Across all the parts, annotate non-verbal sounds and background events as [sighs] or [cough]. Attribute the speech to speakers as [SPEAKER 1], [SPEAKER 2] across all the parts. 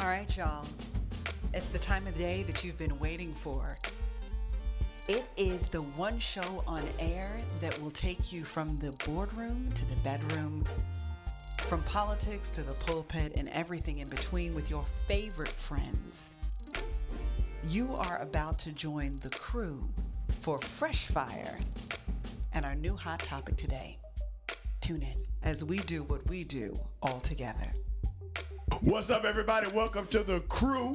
[SPEAKER 1] All right, y'all. It's the time of the day that you've been waiting for. It is the one show on air that will take you from the boardroom to the bedroom, from politics to the pulpit, and everything in between with your favorite friends. You are about to join the crew for Fresh Fire and our new hot topic today. Tune in as we do what we do all together.
[SPEAKER 2] What's up, everybody? Welcome to the crew,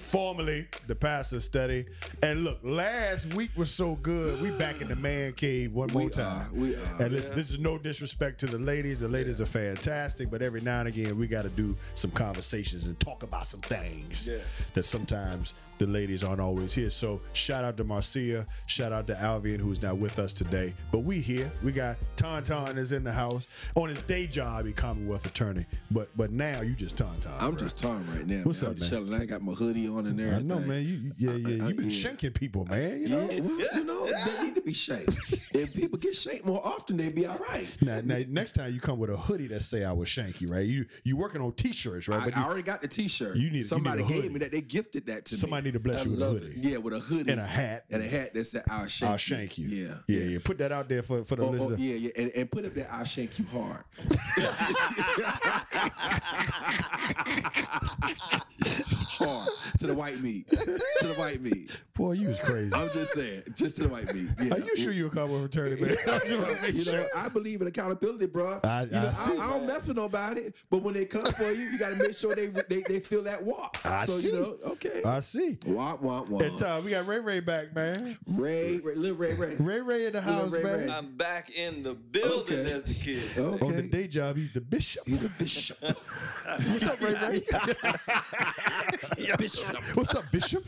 [SPEAKER 2] formerly the Pastor Study. And look, last week was so good. We back in the man cave one more
[SPEAKER 3] We
[SPEAKER 2] time.
[SPEAKER 3] are, we are,
[SPEAKER 2] And listen, this is no disrespect to the ladies. The ladies are fantastic, but every now and again we got to do some conversations and talk about some things
[SPEAKER 3] Yeah.
[SPEAKER 2] that sometimes the ladies aren't always here. So shout out to Marcia, shout out to Alvin who's not with us today. But we here. We got Tauntaun is in the house on his day job, he Commonwealth attorney. But but now you just Tauntaun.
[SPEAKER 3] I'm just Tom right now.
[SPEAKER 2] What's
[SPEAKER 3] man.
[SPEAKER 2] up,
[SPEAKER 3] I'm
[SPEAKER 2] man?
[SPEAKER 3] chilling. I got my hoodie on and
[SPEAKER 2] I know, man. You, you- yeah, yeah. You've been
[SPEAKER 3] yeah.
[SPEAKER 2] shanking people, man. You
[SPEAKER 3] Yeah,
[SPEAKER 2] know.
[SPEAKER 3] well, you know, they need to be shanked. [laughs] if people get shanked more often, they'd be all right.
[SPEAKER 2] Now, now, next time you come with a hoodie that say I was shanky, right? You you working on t-shirts, right?
[SPEAKER 3] I,
[SPEAKER 2] But
[SPEAKER 3] I
[SPEAKER 2] you-
[SPEAKER 3] already got the T-shirt.
[SPEAKER 2] You need- you
[SPEAKER 3] somebody
[SPEAKER 2] need a
[SPEAKER 3] gave me that. They gifted that to
[SPEAKER 2] Somebody
[SPEAKER 3] me.
[SPEAKER 2] Somebody need to bless
[SPEAKER 3] I
[SPEAKER 2] you with a hoodie.
[SPEAKER 3] it. Yeah, with a hoodie
[SPEAKER 2] And a hat.
[SPEAKER 3] and a hat that said "I'll shank
[SPEAKER 2] I'll
[SPEAKER 3] you."
[SPEAKER 2] shank you.
[SPEAKER 3] Yeah,
[SPEAKER 2] yeah, yeah. Put that out there for for the
[SPEAKER 3] Oh, oh, yeah, yeah, and, and put up that "I'll shank you hard." [laughs] [laughs] hard to the white meat. To the white meat.
[SPEAKER 2] Boy, you was [laughs] crazy.
[SPEAKER 3] I'm just saying, just to the white meat. Yeah.
[SPEAKER 2] Are you sure you a Commonwealth attorney, man? [laughs] I just wanna make
[SPEAKER 3] you know. I believe in accountability, bro.
[SPEAKER 2] I-
[SPEAKER 3] you know,
[SPEAKER 2] I see.
[SPEAKER 3] I, don't mess with nobody, but when they come for you, you got to make sure they they, they feel that walk.
[SPEAKER 2] I
[SPEAKER 3] so
[SPEAKER 2] see.
[SPEAKER 3] you know, okay.
[SPEAKER 2] I see.
[SPEAKER 3] Womp womp
[SPEAKER 2] And
[SPEAKER 3] womp.
[SPEAKER 2] uh, we got Ray Ray back, man.
[SPEAKER 3] Ray, Ray, little Ray, Ray.
[SPEAKER 2] Ray Ray in the house,
[SPEAKER 3] Ray
[SPEAKER 2] man.
[SPEAKER 3] Ray.
[SPEAKER 4] I'm back in the building,
[SPEAKER 3] Okay.
[SPEAKER 4] as the kids. Say.
[SPEAKER 2] On the day job, he's the bishop.
[SPEAKER 3] He's [laughs] the bishop.
[SPEAKER 2] What's up, Ray Ray?
[SPEAKER 3] bishop.
[SPEAKER 2] What's up, Bishop?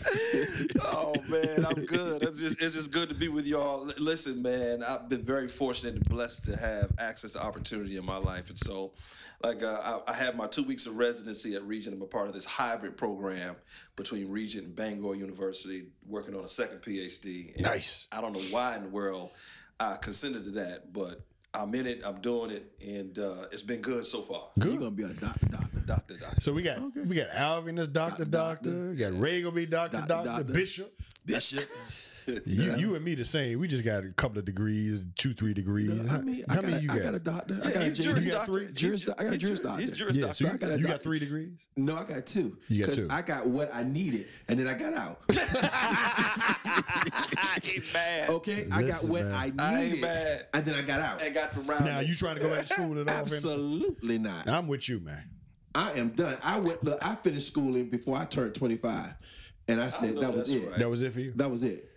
[SPEAKER 4] Oh man, I'm good. It's just it's just good to be with y'all. L- Listen, man, I've been very fortunate and blessed to have access to opportunity in my life, and so. Like uh, I, I had my two weeks of residency at Regent. I'm a part of this hybrid program between Regent and Bangor University, working on a second PhD. And
[SPEAKER 2] Nice.
[SPEAKER 4] I don't know why in the world I consented to that, but I'm in it. I'm doing it, and uh, it's been good so far.
[SPEAKER 3] You're gonna be a doctor, doctor.
[SPEAKER 4] Doctor, doctor.
[SPEAKER 2] So we got we got Alvin as Doctor
[SPEAKER 3] Doc-
[SPEAKER 2] Doctor.
[SPEAKER 3] doctor.
[SPEAKER 2] We got Ray gonna be Doctor
[SPEAKER 3] Doc-
[SPEAKER 2] Doctor.
[SPEAKER 3] doctor.
[SPEAKER 2] Bishop.
[SPEAKER 3] Bishop.
[SPEAKER 2] You, you and me the same. We just got a couple of degrees, two, three degrees.
[SPEAKER 3] I mean,
[SPEAKER 2] how
[SPEAKER 3] I got,
[SPEAKER 2] many
[SPEAKER 3] a-
[SPEAKER 2] you
[SPEAKER 3] I
[SPEAKER 2] got?
[SPEAKER 3] got a doctor. I got a
[SPEAKER 4] he's
[SPEAKER 3] juris-
[SPEAKER 4] Juris
[SPEAKER 2] you got
[SPEAKER 4] doctor.
[SPEAKER 2] three?
[SPEAKER 4] He's
[SPEAKER 3] Juris
[SPEAKER 4] ju-
[SPEAKER 3] I got a
[SPEAKER 4] he's
[SPEAKER 3] juris
[SPEAKER 4] ju- He's
[SPEAKER 3] doctor.
[SPEAKER 4] juris
[SPEAKER 2] yeah,
[SPEAKER 4] doctor.
[SPEAKER 2] so
[SPEAKER 3] I
[SPEAKER 2] you,
[SPEAKER 3] got a
[SPEAKER 2] you got three degrees.
[SPEAKER 3] No, I got two.
[SPEAKER 2] You got
[SPEAKER 3] 'Cause
[SPEAKER 2] two.
[SPEAKER 3] I got what I needed, and then I got out. [laughs] [laughs]
[SPEAKER 4] I ain't mad.
[SPEAKER 3] Okay, I got
[SPEAKER 2] Listen,
[SPEAKER 3] what
[SPEAKER 2] man.
[SPEAKER 3] I needed,
[SPEAKER 4] I ain't mad.
[SPEAKER 3] and then I got out.
[SPEAKER 4] I got from round.
[SPEAKER 2] Now you trying to go back to school and all?
[SPEAKER 3] Absolutely not.
[SPEAKER 2] I'm with you, man.
[SPEAKER 3] I am done. I went. Look, I finished schooling before I turned 25, and I said
[SPEAKER 4] know
[SPEAKER 3] that was
[SPEAKER 4] that's
[SPEAKER 3] it.
[SPEAKER 4] right.
[SPEAKER 2] That was it for you.
[SPEAKER 3] That was it.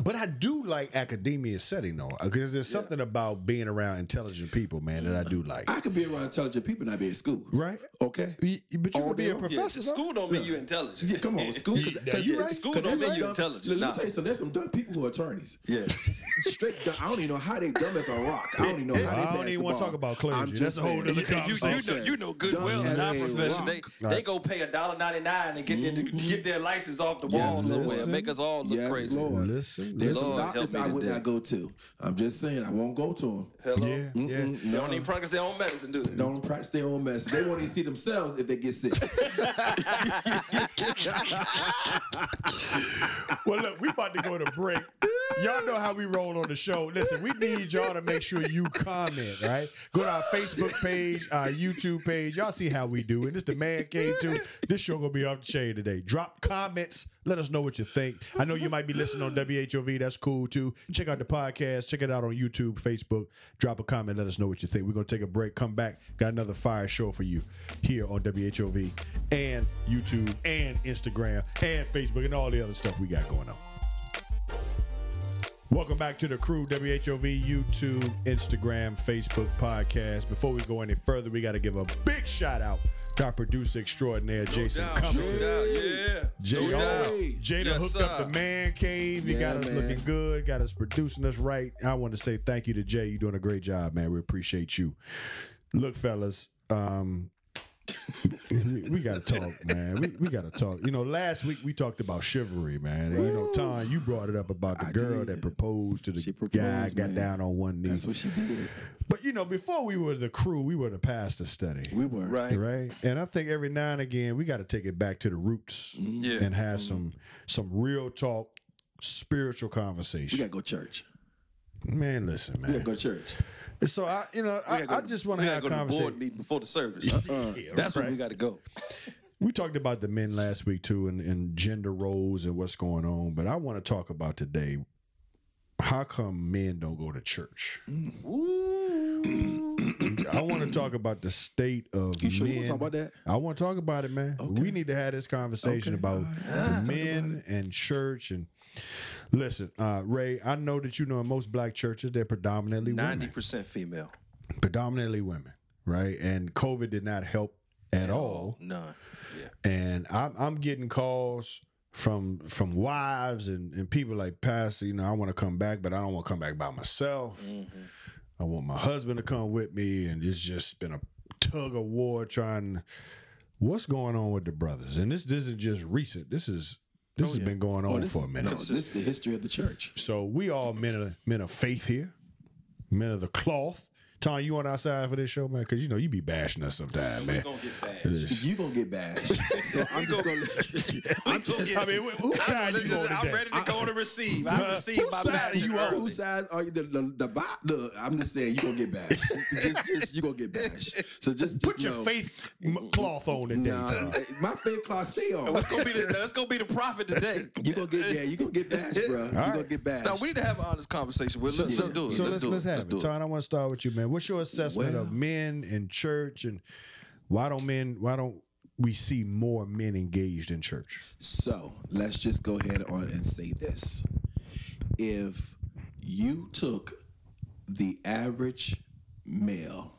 [SPEAKER 2] But I do like academia setting though, because there's something about being around intelligent people, man, that I do mm-hmm. like.
[SPEAKER 3] I could be around intelligent people and not be at school.
[SPEAKER 2] Right?
[SPEAKER 3] Okay.
[SPEAKER 2] But you
[SPEAKER 3] All
[SPEAKER 2] could be a
[SPEAKER 3] long.
[SPEAKER 4] Yeah,
[SPEAKER 2] professor. though.
[SPEAKER 4] school don't mean you intelligent.
[SPEAKER 3] Yeah, come on, [laughs] school. Cause, [laughs] cause-
[SPEAKER 2] you
[SPEAKER 3] cause-
[SPEAKER 2] right.
[SPEAKER 4] School
[SPEAKER 3] cause
[SPEAKER 4] don't mean
[SPEAKER 3] some
[SPEAKER 4] you
[SPEAKER 3] dumb-
[SPEAKER 4] intelligent.
[SPEAKER 3] Let, let
[SPEAKER 4] Nah.
[SPEAKER 3] me tell you something. There's some dumb people who are attorneys.
[SPEAKER 4] Yeah. [laughs]
[SPEAKER 3] Straight dumb. I don't even know how they dumb as a rock. I don't even know how they
[SPEAKER 2] I don't even wanna talk about clergy. That's
[SPEAKER 3] just
[SPEAKER 2] a whole
[SPEAKER 3] saying.
[SPEAKER 2] nother
[SPEAKER 4] You, you, you,
[SPEAKER 2] conversation.
[SPEAKER 4] know, you know good
[SPEAKER 3] Dumb
[SPEAKER 4] well in
[SPEAKER 3] as
[SPEAKER 4] our profession, they,
[SPEAKER 3] rock.
[SPEAKER 4] they go pay a dollar ninety nine and get their get mm-hmm. their license off the wall
[SPEAKER 3] Yes,
[SPEAKER 4] somewhere, make us all look
[SPEAKER 3] Yes,
[SPEAKER 4] crazy.
[SPEAKER 3] Lord.
[SPEAKER 2] Listen,
[SPEAKER 3] There's
[SPEAKER 2] listen.
[SPEAKER 3] some
[SPEAKER 4] Lord,
[SPEAKER 3] doctors
[SPEAKER 4] help me
[SPEAKER 3] I would
[SPEAKER 4] today.
[SPEAKER 3] not go to. I'm just saying I won't go to them.
[SPEAKER 4] Hello.
[SPEAKER 2] Yeah, yeah.
[SPEAKER 3] Mm-mm,
[SPEAKER 4] They
[SPEAKER 3] no.
[SPEAKER 4] don't even practice their own medicine, do they?
[SPEAKER 3] Don't practice their own medicine. They won't even see themselves if they get sick. [laughs]
[SPEAKER 2] Well, look, we about to go to break. Y'all know how we roll on the show. Listen, we need y'all to make sure you comment, right? Go to our Facebook page, our YouTube page. Y'all see how we do. And this the Man Cave too. This show gonna be off the chain today. Drop comments. Let us know what you think. I know you might be listening on WHOV. That's cool too. Check out the podcast. Check it out on YouTube, Facebook. Drop a comment. Let us know what you think. We're gonna take a break. Come back. Got another fire show for you here on WHOV and YouTube and Instagram and Facebook and all the other stuff we got going on. Welcome back to the crew, WHOV, YouTube, Instagram, Facebook podcast. Before we go any further, we got to give a big shout out to our producer extraordinaire, Jason
[SPEAKER 4] doubt, no
[SPEAKER 2] Covington.
[SPEAKER 4] doubt, yeah.
[SPEAKER 2] Jay,
[SPEAKER 4] No.
[SPEAKER 2] Jada
[SPEAKER 4] Yes,
[SPEAKER 2] hooked up the man cave. He
[SPEAKER 3] Yeah,
[SPEAKER 2] got us
[SPEAKER 3] man.
[SPEAKER 2] looking good, got us producing us right. I want to say thank you to Jay. You're doing a great job, man. We appreciate you. Look, fellas, um, we, we gotta talk, man. We, we gotta talk. You know, last week we talked about chivalry, man. And, you know, Tom, you brought it up about the
[SPEAKER 3] I
[SPEAKER 2] girl
[SPEAKER 3] did.
[SPEAKER 2] that proposed to the
[SPEAKER 3] She
[SPEAKER 2] guy,
[SPEAKER 3] proposed,
[SPEAKER 2] got
[SPEAKER 3] man.
[SPEAKER 2] down on one knee.
[SPEAKER 3] That's what she did.
[SPEAKER 2] but you know, before we were the crew, we were the pastor study.
[SPEAKER 3] We were.
[SPEAKER 4] Right.
[SPEAKER 2] Right, and I think every now and again we got to take it back to the roots mm-hmm.
[SPEAKER 4] Yeah.
[SPEAKER 2] and have mm-hmm. some some real talk, spiritual conversation.
[SPEAKER 3] We gotta go to church.
[SPEAKER 2] man, listen, man.
[SPEAKER 3] We gotta go to church.
[SPEAKER 2] So I, you know, I, I just want to have a
[SPEAKER 4] to the board
[SPEAKER 2] conversation.
[SPEAKER 4] meeting before the service.
[SPEAKER 2] Yeah, uh-uh.
[SPEAKER 4] That's where
[SPEAKER 2] right.
[SPEAKER 4] we got to go.
[SPEAKER 2] We talked about the men last week too, and, and gender roles and what's going on. But I want to talk about today. How come men don't go to church? Mm. [clears throat] I want to talk about the state of
[SPEAKER 3] You sure
[SPEAKER 2] men.
[SPEAKER 3] you want to talk about that?
[SPEAKER 2] I want to talk about it, man. We need to have this conversation
[SPEAKER 3] Okay.
[SPEAKER 2] about
[SPEAKER 3] All right.
[SPEAKER 2] the
[SPEAKER 3] about
[SPEAKER 2] men and church. And listen, uh, Ray, I know that you know in most black churches they're predominantly
[SPEAKER 4] Ninety
[SPEAKER 2] women,
[SPEAKER 4] percent female.
[SPEAKER 2] predominantly women, right? And COVID did not help at all.
[SPEAKER 4] None. Yeah.
[SPEAKER 2] And I'm, I'm getting calls from from wives and, and people like Pastor. You know, I want to come back, but I don't want to come back by myself. I want my husband to come with me, and it's just been a tug of war trying. What's going on with the brothers? And this this isn't just recent. This is this oh, has been going oh, on
[SPEAKER 3] Oh, this,
[SPEAKER 2] for a minute.
[SPEAKER 3] No, this is the history of the church.
[SPEAKER 2] So we all men of men of faith here, men of the cloth. Tom, you on outside for this show, man? Because you know you be bashing us sometimes, man.
[SPEAKER 4] Gonna bashed.
[SPEAKER 3] You gonna get bashed. [laughs] So I'm just gonna. [laughs] I'm just,
[SPEAKER 2] I mean, whose side you on
[SPEAKER 4] I'm ready to go on to receive. I received
[SPEAKER 2] whose
[SPEAKER 4] my
[SPEAKER 2] side
[SPEAKER 4] bashing
[SPEAKER 2] you on?
[SPEAKER 4] early.
[SPEAKER 3] Whose side are you? The the, the, bo- the I'm just saying you gonna get bashed. just, just you gonna get bashed. So just, just
[SPEAKER 2] Put your faith cloth on today,
[SPEAKER 3] Nah,
[SPEAKER 2] eh,
[SPEAKER 3] my faith cloth stay on.
[SPEAKER 4] Let's go be the let's go be the prophet today.
[SPEAKER 3] You gonna get yeah, you gonna get bashed, bro. You gonna get bashed.
[SPEAKER 4] No, we need to have an honest conversation. Well, let's, let's do it.
[SPEAKER 2] So
[SPEAKER 4] let's,
[SPEAKER 2] let's
[SPEAKER 4] do it.
[SPEAKER 2] have
[SPEAKER 4] let's
[SPEAKER 2] it.
[SPEAKER 4] do it.
[SPEAKER 2] Tom, I want to start with you, man. What's your assessment of men in church, and why don't men? Why don't we see more men engaged in church?
[SPEAKER 3] So let's just go ahead on and say this. If you took the average male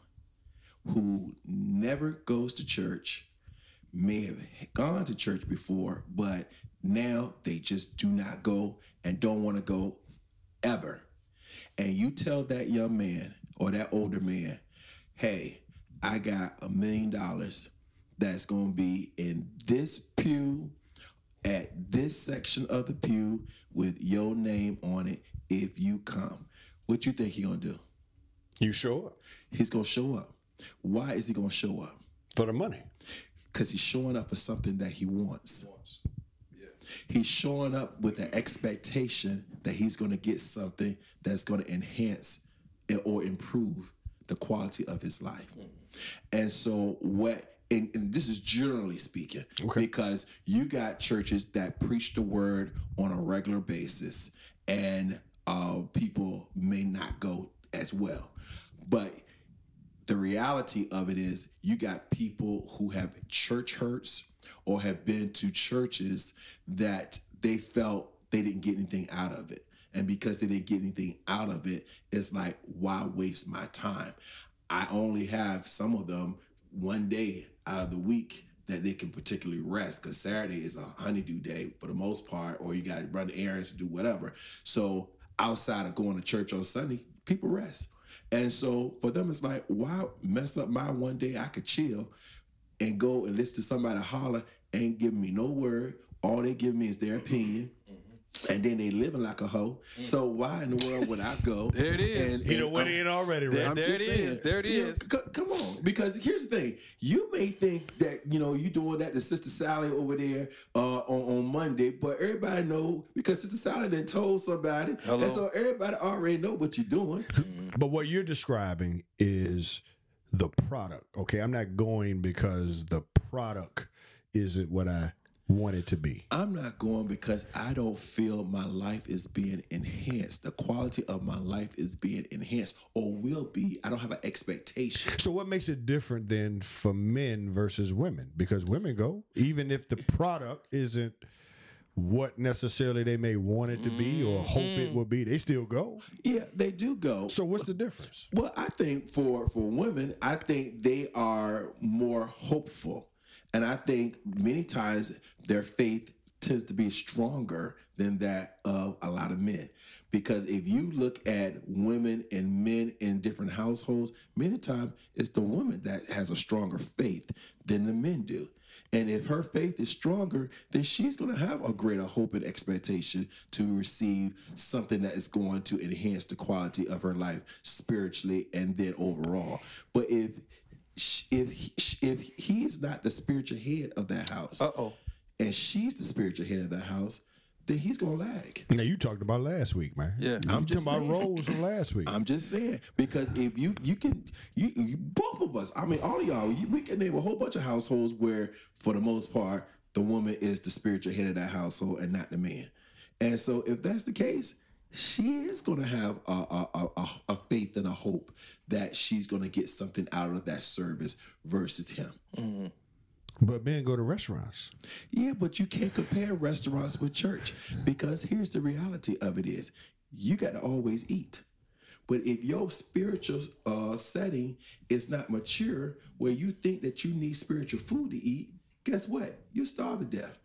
[SPEAKER 3] who never goes to church, may have gone to church before, but now they just do not go and don't want to go ever. And you tell that young man or that older man, hey, I got a million dollars that's going to be in this pew at this section of the pew with your name on it if you come. What you think he going to do?
[SPEAKER 2] You show up.
[SPEAKER 3] He's going to show up. Why is he going to show up?
[SPEAKER 2] for the money?
[SPEAKER 3] because he's showing up for something that he wants. He's showing up with an expectation that he's going to get something that's going to enhance or improve the quality of his life. Mm. And so, what, and, and this is generally speaking, because you got churches that preach the word on a regular basis, and uh, people may not go as well. But the reality of it is you got people who have church hurts or have been to churches that they felt they didn't get anything out of it. And because they didn't get anything out of it it's like why waste my time i only have some of them one day out of the week that they can particularly rest because saturday is a honeydew day for the most part or you got to run errands do whatever so outside of going to church on sunday people rest and so for them, it's like, why mess up my one day I could chill and go and listen to somebody holler, ain't giving me no word. All they give me is their opinion. And then they living like a hoe. So why in the world would I go? [laughs]
[SPEAKER 4] There it is.
[SPEAKER 3] And,
[SPEAKER 2] You know what in already,
[SPEAKER 4] There-
[SPEAKER 2] right?
[SPEAKER 4] there it is. There it
[SPEAKER 3] you know, c- come on, because here's the thing: you may think that you know you doing that to Sister Sally over there uh, on on Monday, but everybody know because Sister Sally then told somebody,
[SPEAKER 4] Hello.
[SPEAKER 3] and so everybody already know what you're doing.
[SPEAKER 2] But what you're describing is the product. Okay, I'm not going because the product isn't what I want it to be.
[SPEAKER 3] I'm not going because I don't feel my life is being enhanced. The quality of my life is being enhanced or will be. I don't have an expectation.
[SPEAKER 2] So what makes it different then for men versus women? Because women go, even if the product isn't what necessarily they may want it to be or hope it mm-hmm. will be, they still go.
[SPEAKER 3] Yeah, they do go.
[SPEAKER 2] So what's the difference?
[SPEAKER 3] Well, I think for for women, I think they are more hopeful, and I think many times their faith tends to be stronger than that of a lot of men. Because if you look at women and men in different households, many times it's the woman that has a stronger faith than the men do. And if her faith is stronger, then she's going to have a greater hope and expectation to receive something that is going to enhance the quality of her life spiritually and then overall. But if if he- sh- if he's not the spiritual head of that house,
[SPEAKER 4] Uh-oh.
[SPEAKER 3] and she's the spiritual head of that house, then he's gonna lag.
[SPEAKER 2] Now you talked about last week, man.
[SPEAKER 4] Yeah.
[SPEAKER 2] I'm,
[SPEAKER 3] I'm just
[SPEAKER 2] talking about roles from last week.
[SPEAKER 3] I'm just saying because if you you can you, you both of us, I mean all of y'all, you, we can name a whole bunch of households where, for the most part, the woman is the spiritual head of that household and not the man. And so if that's the case, she is gonna have a a, a, a, a faith and a hope that she's gonna get something out of that service versus him.
[SPEAKER 2] but men go to restaurants.
[SPEAKER 3] Yeah, but you can't compare restaurants with church because here's the reality of it is you got to always eat. But if your spiritual uh, setting is not mature, where you think that you need spiritual food to eat, guess what? You starve to death.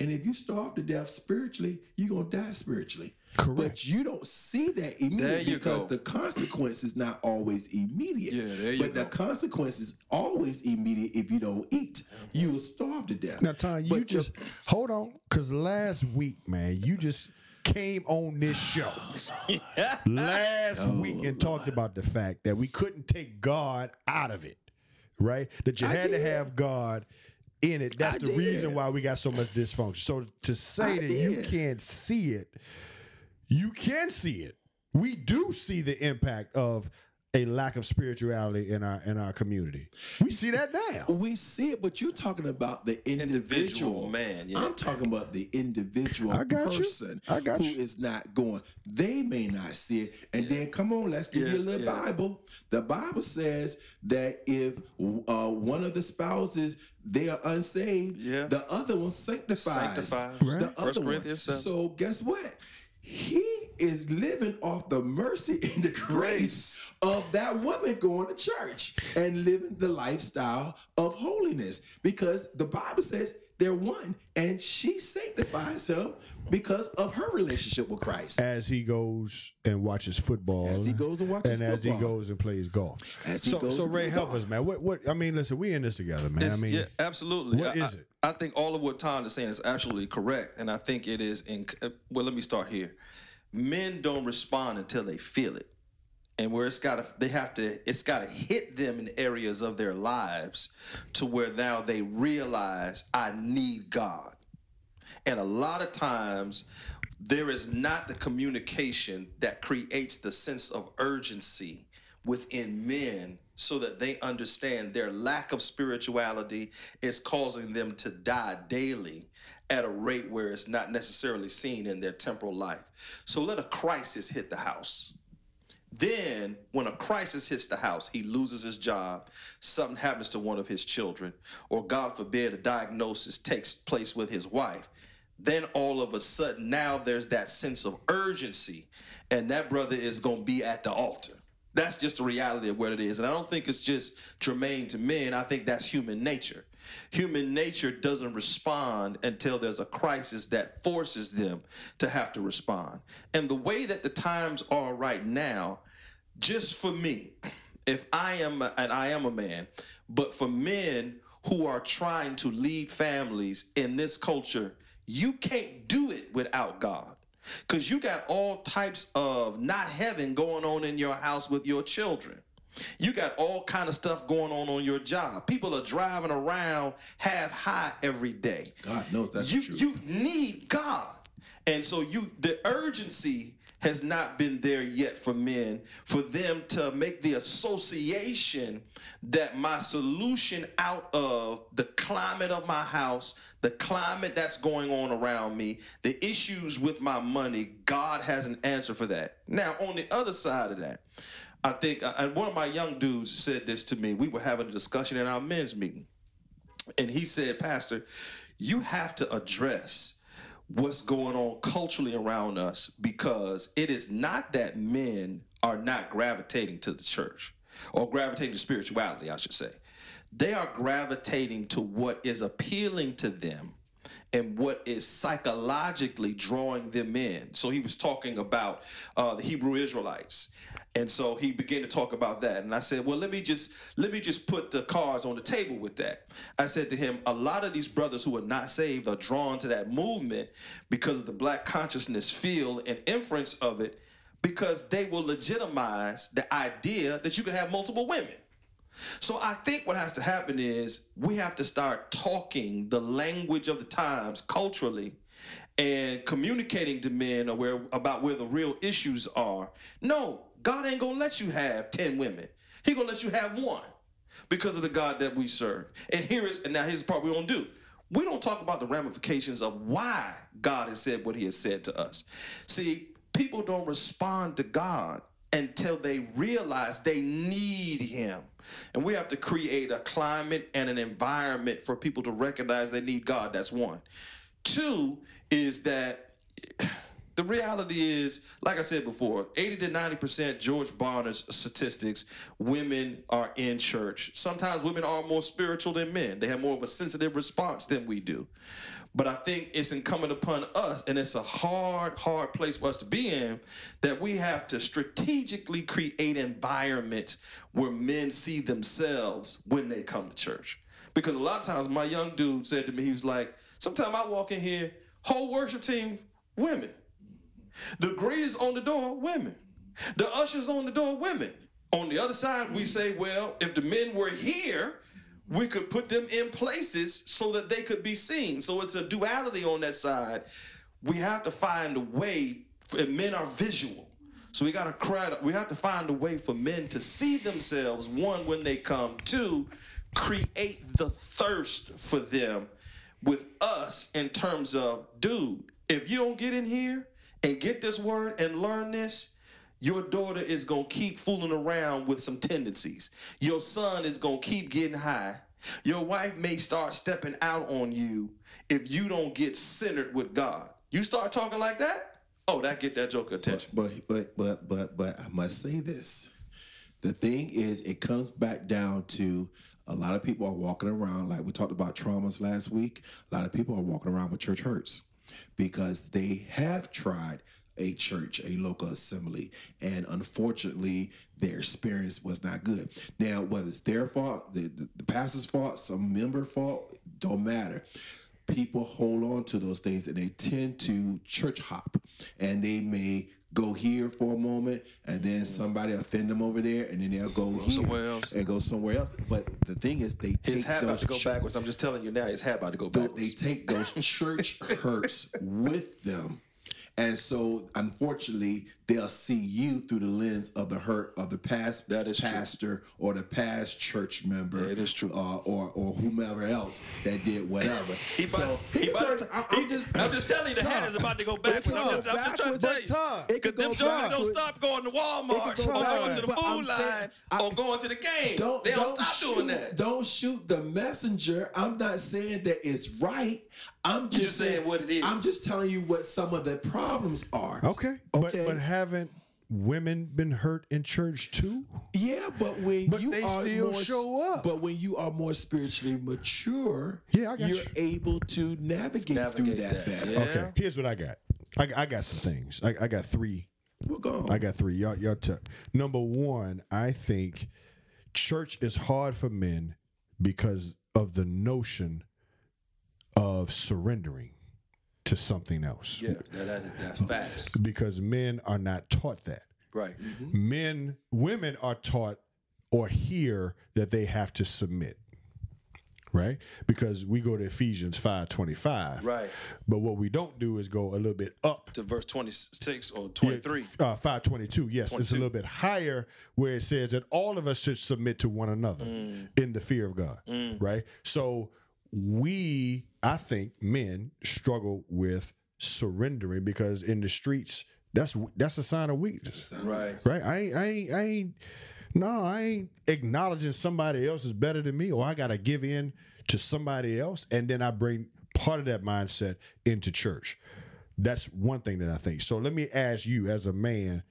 [SPEAKER 3] And if you starve to death spiritually, you're gonna die spiritually.
[SPEAKER 2] Correct.
[SPEAKER 3] But you don't see that immediately
[SPEAKER 4] you
[SPEAKER 3] because
[SPEAKER 4] go.
[SPEAKER 3] the consequence is not always immediate.
[SPEAKER 4] Yeah, there you
[SPEAKER 3] but
[SPEAKER 4] go.
[SPEAKER 3] the consequence is always immediate if you don't eat. You will starve to death.
[SPEAKER 2] Now, Tom, you
[SPEAKER 3] But
[SPEAKER 2] just hold on, because last week, man, you just came on this show [laughs] last
[SPEAKER 3] Oh,
[SPEAKER 2] week and talked about the fact that we couldn't take God out of it, right? That you
[SPEAKER 3] I
[SPEAKER 2] had to have God in it. That's
[SPEAKER 3] I
[SPEAKER 2] the
[SPEAKER 3] did.
[SPEAKER 2] reason why we got so much dysfunction. So to say
[SPEAKER 3] I
[SPEAKER 2] that you can't see it, you can see it. We do see the impact of a lack of spirituality in our in our community. We see that now.
[SPEAKER 3] We see it, but you're talking about the individual,
[SPEAKER 4] Individual man, yeah.
[SPEAKER 3] I'm talking about the individual
[SPEAKER 2] I got you.
[SPEAKER 3] person
[SPEAKER 2] I got
[SPEAKER 3] who
[SPEAKER 2] you.
[SPEAKER 3] is not going. They may not see it. And then come on, let's give
[SPEAKER 4] Yeah,
[SPEAKER 3] you a little
[SPEAKER 4] yeah.
[SPEAKER 3] Bible. The Bible says that if uh, one of the spouses they are unsaved,
[SPEAKER 4] Yeah.
[SPEAKER 3] the other one sanctifies.
[SPEAKER 4] Sanctifies.
[SPEAKER 3] The
[SPEAKER 2] Right.
[SPEAKER 3] other
[SPEAKER 4] First
[SPEAKER 3] one.
[SPEAKER 4] Corinthians.
[SPEAKER 3] So guess what? He is living off the mercy and the grace of that woman going to church and living the lifestyle of holiness because the Bible says they're one and she sanctifies him because of her relationship with Christ.
[SPEAKER 2] as he goes and watches football,
[SPEAKER 3] As he goes and watches football.
[SPEAKER 2] and as he goes and plays golf.
[SPEAKER 3] As he
[SPEAKER 2] so,
[SPEAKER 3] goes
[SPEAKER 2] so Ray, help
[SPEAKER 3] golf.
[SPEAKER 2] us, man. What, what? I mean, listen, we in this together, man.
[SPEAKER 4] It's-
[SPEAKER 2] I mean,
[SPEAKER 4] yeah, absolutely.
[SPEAKER 2] what
[SPEAKER 4] I,
[SPEAKER 2] is it?
[SPEAKER 4] I, think all of what Tom is saying is absolutely correct, and I think it is. In well, let me start here. Men don't respond until they feel it, and where it's got to, they have to, it's got to hit them in areas of their lives to where now they realize I need God. And a lot of times, there is not the communication that creates the sense of urgency within men so that they understand their lack of spirituality is causing them to die daily at a rate where it's not necessarily seen in their temporal life. So let a crisis hit the house. Then, when a crisis hits the house, he loses his job, something happens to one of his children, or God forbid, a diagnosis takes place with his wife. Then, all of a sudden, now there's that sense of urgency, and that brother is going to be at the altar. That's just the reality of what it is. And I don't think it's just germane to men, I think that's human nature. Human nature doesn't respond until there's a crisis that forces them to have to respond. And the way that the times are right now, just for me, if I am, a- and I am a man, but for men who are trying to lead families in this culture, you can't do it without God. Because you got all types of not heaven going on in your house with your children. You got all kind of stuff going on on your job. People are driving around half high every day.
[SPEAKER 3] God knows that's
[SPEAKER 4] you
[SPEAKER 3] truth.
[SPEAKER 4] you need God, and so you the urgency has not been there yet for men for them to make the association that my solution out of the climate of my house, the climate that's going on around me, the issues with my money, God has an answer for that. Now, on the other side of that, I think, uh, and one of my young dudes said this to me. We were having a discussion in our men's meeting. And he said, Pastor, you have to address what's going on culturally around us because it is not that men are not gravitating to the church or gravitating to spirituality, I should say. They are gravitating to what is appealing to them and what is psychologically drawing them in. So he was talking about uh, the Hebrew Israelites. And so he began to talk about that. And I said, well, let me just let me just put the cards on the table with that. I said to him, a lot of these brothers who are not saved are drawn to that movement because of the black consciousness feel and inference of it, because they will legitimize the idea that you can have multiple women. So I think what has to happen is we have to start talking the language of the times culturally and communicating to men about where the real issues are. No, God ain't gonna let you have 10 women. He gonna let you have one because of the God that we serve. And here is, and now here's the part we don't do. We don't talk about the ramifications of why God has said what he has said to us. See, people don't respond to God until they realize they need him. And we have to create a climate and an environment for people to recognize they need God. That's one. Two is that [sighs] the reality is, like I said before, 80 to 90% George Barna's statistics, women are in church. Sometimes women are more spiritual than men. They have more of a sensitive response than we do. But I think it's incumbent upon us, and it's a hard, hard place for us to be in, that we have to strategically create environments where men see themselves when they come to church. Because a lot of times my young dude said to me, he was like, Sometimes I walk in here, whole worship team, women. The greeters on the door, women. The ushers on the door, women. On the other side, we say, well, if the men were here, we could put them in places so that they could be seen. So it's a duality on that side. We have to find a way, and men are visual. So we got to cry. We have to find a way for men to see themselves. One, when they come. Two, create the thirst for them with us in terms of, dude, if you don't get in here and get this word and learn this, your daughter is going to keep fooling around with some tendencies. Your son is going to keep getting high. Your wife may start stepping out on you if you don't get centered with God. You start talking like that, oh, that get that joker attention.
[SPEAKER 3] But but but but but I must say this. The thing is, it comes back down to a lot of people are walking around like we talked about traumas last week. A lot of people are walking around with church hurts because they have tried a church, a local assembly, and unfortunately, their experience was not good. Now, whether it's their fault, the, the, the pastor's fault, some member fault, don't matter people hold on to those things and they tend to church hop and they may go here for a moment and then somebody offend them over there and then they'll go, here
[SPEAKER 4] somewhere else.
[SPEAKER 3] and go somewhere else but the thing is they take
[SPEAKER 4] His hat about to go
[SPEAKER 3] church-
[SPEAKER 4] backwards. I'm just telling you now, his hat about to go
[SPEAKER 3] but they take those church [laughs] hurts with them. And so, unfortunately, they'll see you through the lens of the hurt of the past
[SPEAKER 4] That is true.
[SPEAKER 3] pastor or the past church member.
[SPEAKER 4] It is true.
[SPEAKER 3] Uh, or or whomever else that did whatever. [coughs]
[SPEAKER 4] He
[SPEAKER 3] so
[SPEAKER 4] about- he about
[SPEAKER 3] turns-
[SPEAKER 4] to-
[SPEAKER 3] I'm-
[SPEAKER 4] he
[SPEAKER 3] I'm
[SPEAKER 4] just, I'm just telling you, the hat is about to go backwards. I'm just, I'm just trying to tell you.
[SPEAKER 5] It
[SPEAKER 4] Because
[SPEAKER 5] could
[SPEAKER 4] them
[SPEAKER 5] go
[SPEAKER 4] Jones don't stop going to Walmart
[SPEAKER 5] It could
[SPEAKER 4] or
[SPEAKER 5] go
[SPEAKER 4] going
[SPEAKER 5] backwards,
[SPEAKER 4] to the
[SPEAKER 5] but I'm
[SPEAKER 4] food
[SPEAKER 5] saying-
[SPEAKER 4] line
[SPEAKER 5] I-
[SPEAKER 4] or going to the game.
[SPEAKER 3] Don't,
[SPEAKER 4] they don't,
[SPEAKER 3] don't
[SPEAKER 4] stop
[SPEAKER 3] shoot,
[SPEAKER 4] doing that.
[SPEAKER 3] Don't shoot the messenger. I'm not saying that it's right. I'm just,
[SPEAKER 4] just saying what it is.
[SPEAKER 3] I'm just telling you what some of the problems are.
[SPEAKER 2] Okay.
[SPEAKER 3] Okay.
[SPEAKER 2] But but haven't women been hurt in church too?
[SPEAKER 3] Yeah, but when
[SPEAKER 2] But
[SPEAKER 3] you
[SPEAKER 2] they
[SPEAKER 3] are
[SPEAKER 2] still
[SPEAKER 3] more,
[SPEAKER 2] show up.
[SPEAKER 3] But when you are more spiritually mature,
[SPEAKER 2] Yeah, I got
[SPEAKER 3] you're
[SPEAKER 2] you.
[SPEAKER 3] able to navigate,
[SPEAKER 4] Navigate
[SPEAKER 3] through that,
[SPEAKER 4] that,
[SPEAKER 3] better.
[SPEAKER 4] yeah.
[SPEAKER 2] Okay. Here's what I got. I, I got some things. I, I got three.
[SPEAKER 3] Well, go on.
[SPEAKER 2] I got three. Y'all, y'all. T- Number one, I think church is hard for men because of the notion of surrendering to something else.
[SPEAKER 4] Yeah, that, that, that's facts.
[SPEAKER 2] Because men are not taught that.
[SPEAKER 4] Right.
[SPEAKER 2] Men, women are taught or hear that they have to submit. Right? Because we go to Ephesians 5:25.
[SPEAKER 4] Right.
[SPEAKER 2] But what we don't do is go a little bit up
[SPEAKER 4] To verse 26 or 23.
[SPEAKER 2] uh, 522. Yes, it's a little bit higher where it says that all of us should submit to one another
[SPEAKER 4] Mm.
[SPEAKER 2] in the fear of God. Right? So we, I think, men struggle with surrendering because in the streets, that's that's a sign of weakness.
[SPEAKER 4] Right.
[SPEAKER 2] Right? I ain't, I ain't, I ain't, no, I ain't acknowledging somebody else is better than me, or I gotta give in to somebody else, and then I bring part of that mindset into church. That's one thing that I think. So let me ask you, as a man,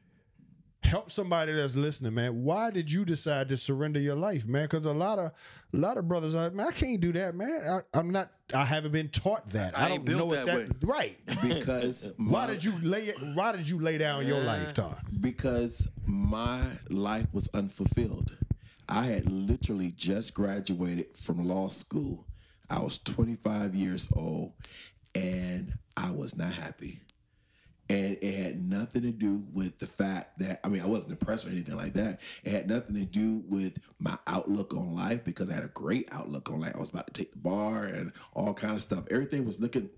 [SPEAKER 2] help somebody that's listening, man. Why did you decide to surrender your life, man? Because a lot of a lot of brothers are, man, I can't do that, man. I, am not. I haven't been taught that.
[SPEAKER 4] I
[SPEAKER 2] I, don't know
[SPEAKER 4] that
[SPEAKER 2] that. Right. [laughs]
[SPEAKER 3] because [laughs]
[SPEAKER 2] Why
[SPEAKER 3] my-
[SPEAKER 2] did you lay it? Why did you lay down your lifetime?
[SPEAKER 3] because my life was unfulfilled. I had literally just graduated from law school. I was 25 years old and I was not happy. And it had nothing to do with the fact that, I mean, I wasn't depressed or anything like that. It had nothing to do with my outlook on life because I had a great outlook on life. I was about to take the bar and all kind of stuff. Everything was looking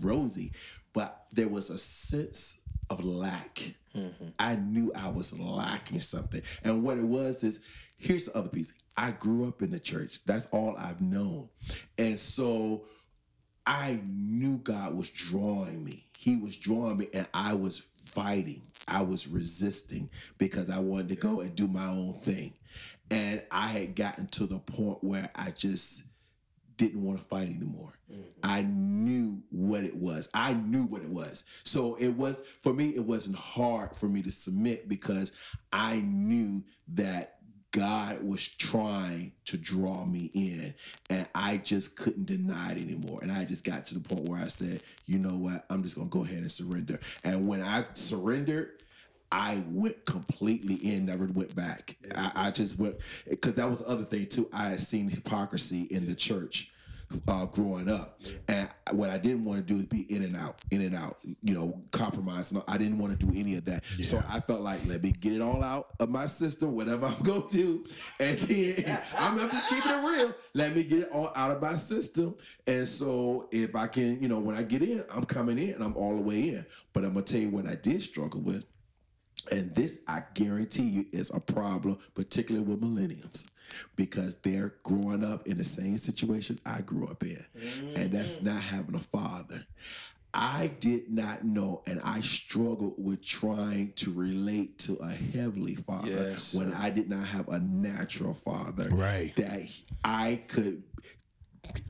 [SPEAKER 3] rosy, but there was a sense of lack. Mm-hmm. I knew I was lacking something. And what it was is here's the other piece. I grew up in the church. That's all I've known. And so I knew God was drawing me. He was drawing me, and I was fighting. I was resisting because I wanted to go and do my own thing. And I had gotten to the point where I just didn't want to fight anymore. Mm-hmm. I knew what it was. I knew what it was. So it was for me it wasn't hard for me to submit because I knew that God was trying to draw me in and I just couldn't deny it anymore. And I just got to the point where I said, "You know what? I'm just going to go ahead and surrender." And when I surrendered, I went completely in, never went back. I, I just went because that was the other thing too. I had seen hypocrisy in the church uh, growing up, and what I didn't want to do is be in and out, in and out. You know, compromise. No, I didn't want to do any of that. So I felt like let me get it all out of my system, whatever I'm gonna do, and then [laughs] I'm, I'm just keeping it real. Let me get it all out of my system, and so if I can, you know, when I get in, I'm coming in, and I'm all the way in. But I'm gonna tell you what I did struggle with. And this, I guarantee you, is a problem, particularly with millennials, because they're growing up in the same situation I grew up in. And that's mm-hmm. not having a father. I did not know, and I struggled with trying to relate to a heavenly father
[SPEAKER 4] Yes,
[SPEAKER 3] when I did not have a natural father.
[SPEAKER 2] Right.
[SPEAKER 3] That I could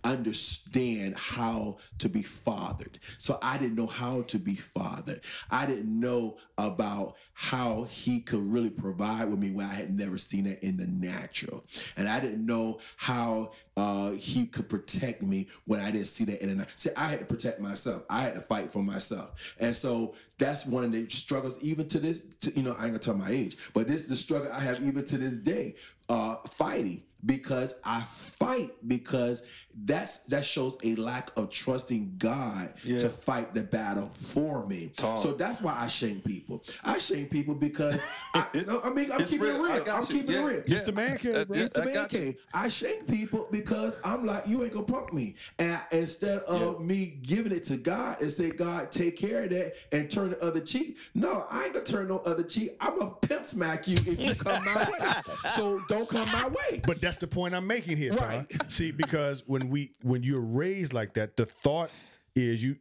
[SPEAKER 3] understand how to be fathered. So I didn't know how to be fathered. I didn't know about how he could really provide with me where I had never seen it in the natural. And I didn't know how uh, he could protect me when I didn't see that in the natural. See, I had to protect myself. I had to fight for myself. And so that's one of the struggles, even to this, to, you know, I ain't gonna tell my age, but this is the struggle I have even to this day, uh, fighting because I fight because that's that shows a lack of trusting God to fight the battle for me.
[SPEAKER 4] Talk.
[SPEAKER 3] So that's why I shame people. I shame people because [laughs] I, no, I mean I'm keeping
[SPEAKER 4] real.
[SPEAKER 3] it real. I'm
[SPEAKER 4] you.
[SPEAKER 3] keeping
[SPEAKER 4] Yeah.
[SPEAKER 3] it real.
[SPEAKER 4] Yeah.
[SPEAKER 2] It's the man cave,
[SPEAKER 4] Uh,
[SPEAKER 3] It's the
[SPEAKER 4] I
[SPEAKER 3] man cave. I shame people because I'm like, you ain't gonna punk me. And I- instead of me giving it to God and say, God, take care of that and turn the other cheek. No, I ain't gonna turn no other cheek. I'm gonna pimp smack you if you come my [laughs] way. So don't come my way.
[SPEAKER 2] But that's the point I'm making here, Ty.
[SPEAKER 3] Right. [laughs]
[SPEAKER 2] See, because when we when you're raised like that, the thought is you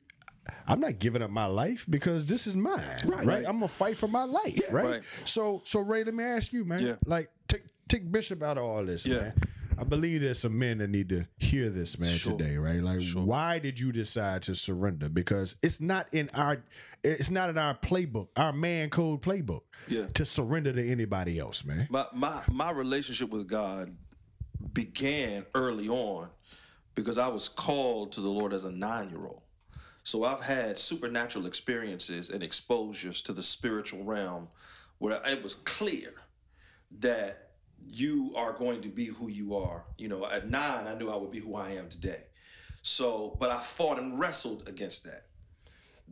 [SPEAKER 2] I'm not giving up my life because this is mine. Right.
[SPEAKER 3] Right.
[SPEAKER 2] I'm gonna fight for my life. right?
[SPEAKER 4] Right.
[SPEAKER 2] So so Ray, let me ask you, man.
[SPEAKER 4] Yeah.
[SPEAKER 2] Like take take Bishop out of all this,
[SPEAKER 4] Yeah.
[SPEAKER 2] man. I believe there's some men that need to hear this, man,
[SPEAKER 4] Sure.
[SPEAKER 2] today, right? Like, why did you decide to surrender? Because it's not in our, it's not in our playbook, our man code playbook,
[SPEAKER 4] Yeah.
[SPEAKER 2] to surrender to anybody else, man.
[SPEAKER 4] My my my relationship with God began early on because I was called to the Lord as a nine year old. So I've had supernatural experiences and exposures to the spiritual realm where it was clear that you are going to be who you are. You know, at nine, I knew I would be who I am today. So, but I fought and wrestled against that.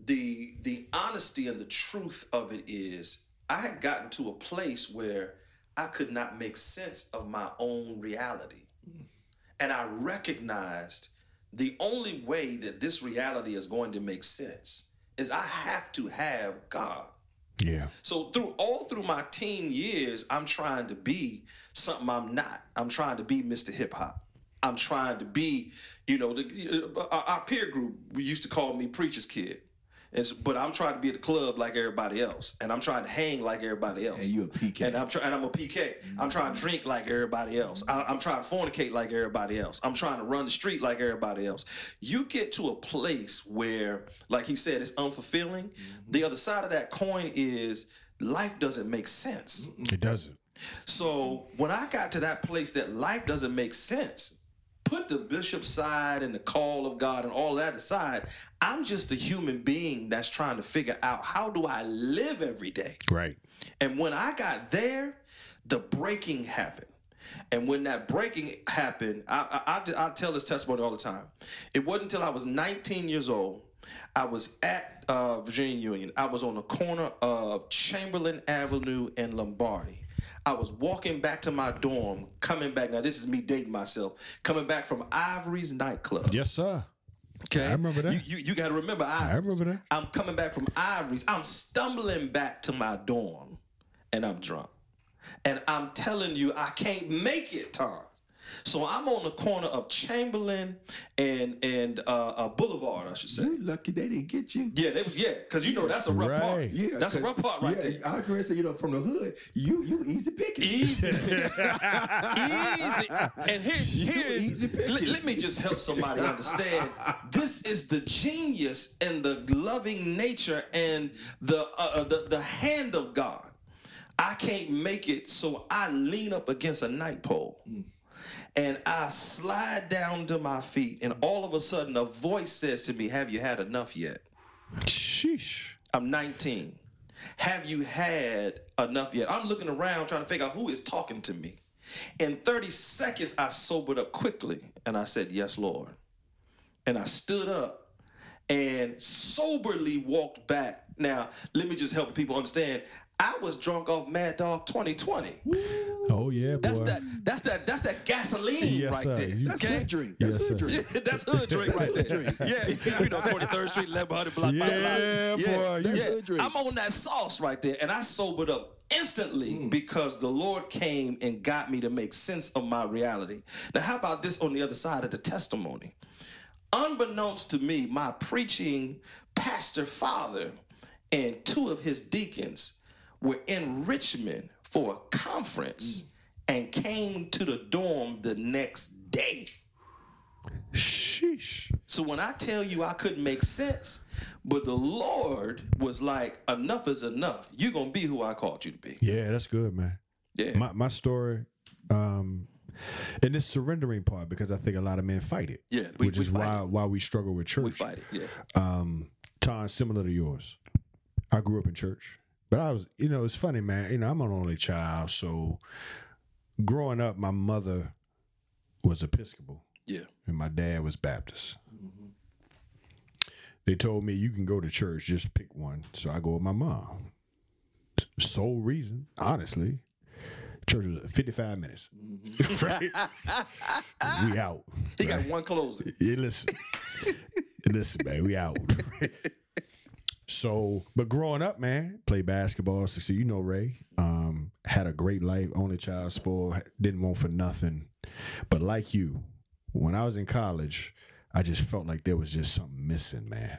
[SPEAKER 4] The the honesty and the truth of it is I had gotten to a place where I could not make sense of my own reality. And I recognized the only way that this reality is going to make sense is I have to have God.
[SPEAKER 2] Yeah.
[SPEAKER 4] So through all through my teen years, I'm trying to be something I'm not. I'm trying to be Mr. Hip Hop. I'm trying to be, you know, the, uh, our our peer group. We used to call me Preacher's Kid, but I'm trying to be at the club like everybody else, and I'm trying to hang like everybody else.
[SPEAKER 3] And you a PK.
[SPEAKER 4] And I'm trying. And I'm a PK. I'm mm-hmm. trying to drink like everybody else. I, I'm trying to fornicate like everybody else. I'm trying to run the street like everybody else. You get to a place where, like he said, it's unfulfilling. Mm-hmm. The other side of that coin is life doesn't make sense.
[SPEAKER 2] It doesn't.
[SPEAKER 4] So when I got to that place that life doesn't make sense, put the bishop side and the call of God and all that aside, I'm just a human being that's trying to figure out how do I live every day.
[SPEAKER 2] Right.
[SPEAKER 4] And when I got there, the breaking happened. And when that breaking happened, I, I, I, I tell this testimony all the time. It wasn't until I was 19 years old. I was at uh, Virginia Union. I was on the corner of Chamberlain Avenue and Lombardy. I was walking back to my dorm, coming back. Now, this is me dating myself. Coming back from Ivory's nightclub.
[SPEAKER 2] Yes, sir.
[SPEAKER 4] Okay,
[SPEAKER 2] I remember that.
[SPEAKER 4] You, you, you got to remember Ivory's.
[SPEAKER 2] I remember that.
[SPEAKER 4] I'm coming back from Ivory's. I'm stumbling back to my dorm, and I'm drunk. And I'm telling you, I can't make it, Tom. So I'm on the corner of Chamberlain and and uh, uh, Boulevard, I should say.
[SPEAKER 3] You lucky they didn't get you.
[SPEAKER 4] Yeah, they yeah, because you know that's a rough part.
[SPEAKER 3] Yeah,
[SPEAKER 4] that's a rough part right
[SPEAKER 3] yeah,
[SPEAKER 4] there.
[SPEAKER 3] I agree. Say you know from the hood, you you easy picking.
[SPEAKER 4] Easy, [laughs] easy. And here, here is.
[SPEAKER 3] easy pickings.
[SPEAKER 4] Let, let me just help somebody understand. This is the genius and the loving nature and the uh, uh, the the hand of God. I can't make it, so I lean up against a night pole. And I slide down to my feet, and all of a sudden, a voice says to me, Have you had enough yet?
[SPEAKER 2] Sheesh.
[SPEAKER 4] I'm 19. Have you had enough yet? I'm looking around trying to figure out who is talking to me. In 30 seconds, I sobered up quickly and I said, Yes, Lord. And I stood up and soberly walked back. Now, let me just help people understand. I was drunk off Mad Dog 2020.
[SPEAKER 2] Oh yeah, boy.
[SPEAKER 4] That's that. That's that. That's that gasoline
[SPEAKER 2] Yes,
[SPEAKER 4] right
[SPEAKER 2] sir.
[SPEAKER 4] there.
[SPEAKER 2] You-
[SPEAKER 3] That's
[SPEAKER 4] okay?
[SPEAKER 3] hood drink. That's
[SPEAKER 2] Yes,
[SPEAKER 3] hood
[SPEAKER 2] sir.
[SPEAKER 3] drink. [laughs]
[SPEAKER 4] that's hood drink right there. Yeah, you know, 43rd Street, 1100 block. by the line.
[SPEAKER 2] Yeah, boy.
[SPEAKER 3] that's
[SPEAKER 2] You-
[SPEAKER 3] hood drink.
[SPEAKER 4] I'm on that sauce right there, and I sobered up instantly mm. because the Lord came and got me to make sense of my reality. Now, how about this on the other side of the testimony? Unbeknownst to me, my preaching pastor father and two of his deacons were in Richmond for a conference and came to the dorm the next day.
[SPEAKER 2] Sheesh.
[SPEAKER 4] So when I tell you I couldn't make sense, but the Lord was like, enough is enough. You're gonna be who I called you to be.
[SPEAKER 2] Yeah, that's good, man.
[SPEAKER 4] Yeah.
[SPEAKER 2] My my story, um, and this surrendering part because I think a lot of men fight it.
[SPEAKER 4] Yeah, we-
[SPEAKER 2] which
[SPEAKER 4] we
[SPEAKER 2] is why why we struggle with church.
[SPEAKER 4] we fight it. Yeah.
[SPEAKER 2] um Tom, similar to yours. I grew up in church. But I was you know, it's funny, man. You know, I'm an only child, so growing up, my mother was Episcopal
[SPEAKER 4] Yeah.
[SPEAKER 2] and my dad was Baptist. Mm-hmm. They told me you can go to church, just pick one. So I go with my mom. Sole reason, honestly. Church was 55 minutes. Mm-hmm. [laughs] right? we out.
[SPEAKER 4] He got one closing.
[SPEAKER 2] Yeah, listen. [laughs] listen, man, we out. [laughs] so, but growing up, man, played basketball. So, so you know Ray. Um, had a great life, only child spoiled, didn't want for nothing. But like you, when I was in college, I just felt like there was just something missing, man.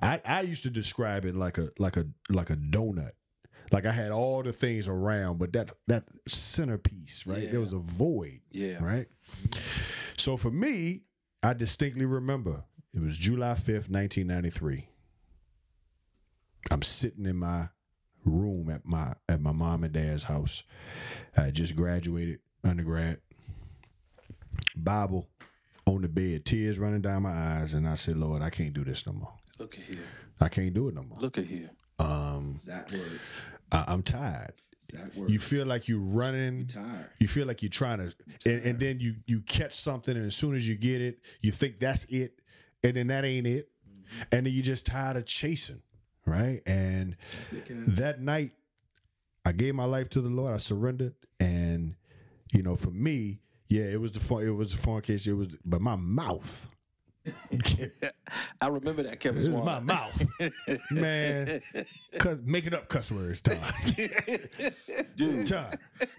[SPEAKER 2] I, I used to describe it like a like a like a donut. Like I had all the things around, but that that centerpiece, right? There was a void.
[SPEAKER 4] Yeah.
[SPEAKER 2] Right. So for me, I distinctly remember it was July 5th, 1993. I'm sitting in my room at my at my mom and dad's house. I just graduated undergrad. Bible on the bed, tears running down my eyes, and I said, Lord, I can't do this no more.
[SPEAKER 4] Look at here.
[SPEAKER 2] I can't do it no more.
[SPEAKER 4] Look at here.
[SPEAKER 2] Um,
[SPEAKER 3] Zach words.
[SPEAKER 2] I, I'm tired.
[SPEAKER 3] Zach words.
[SPEAKER 2] You feel like you're running.
[SPEAKER 3] You're tired.
[SPEAKER 2] You feel like you're trying to, and, and then you you catch something, and as soon as you get it, you think that's it, and then that ain't it, and then you're just tired of chasing, right? And
[SPEAKER 3] it, Kev.
[SPEAKER 2] that night, I gave my life to the Lord. I surrendered, and you know, for me, yeah, it was the fun. It was the phone case. It was, but my mouth, [laughs]
[SPEAKER 4] I remember that Kevin
[SPEAKER 2] it was my mouth, man, cuss, making up cuss words, Tom. [laughs] Dude, Tom,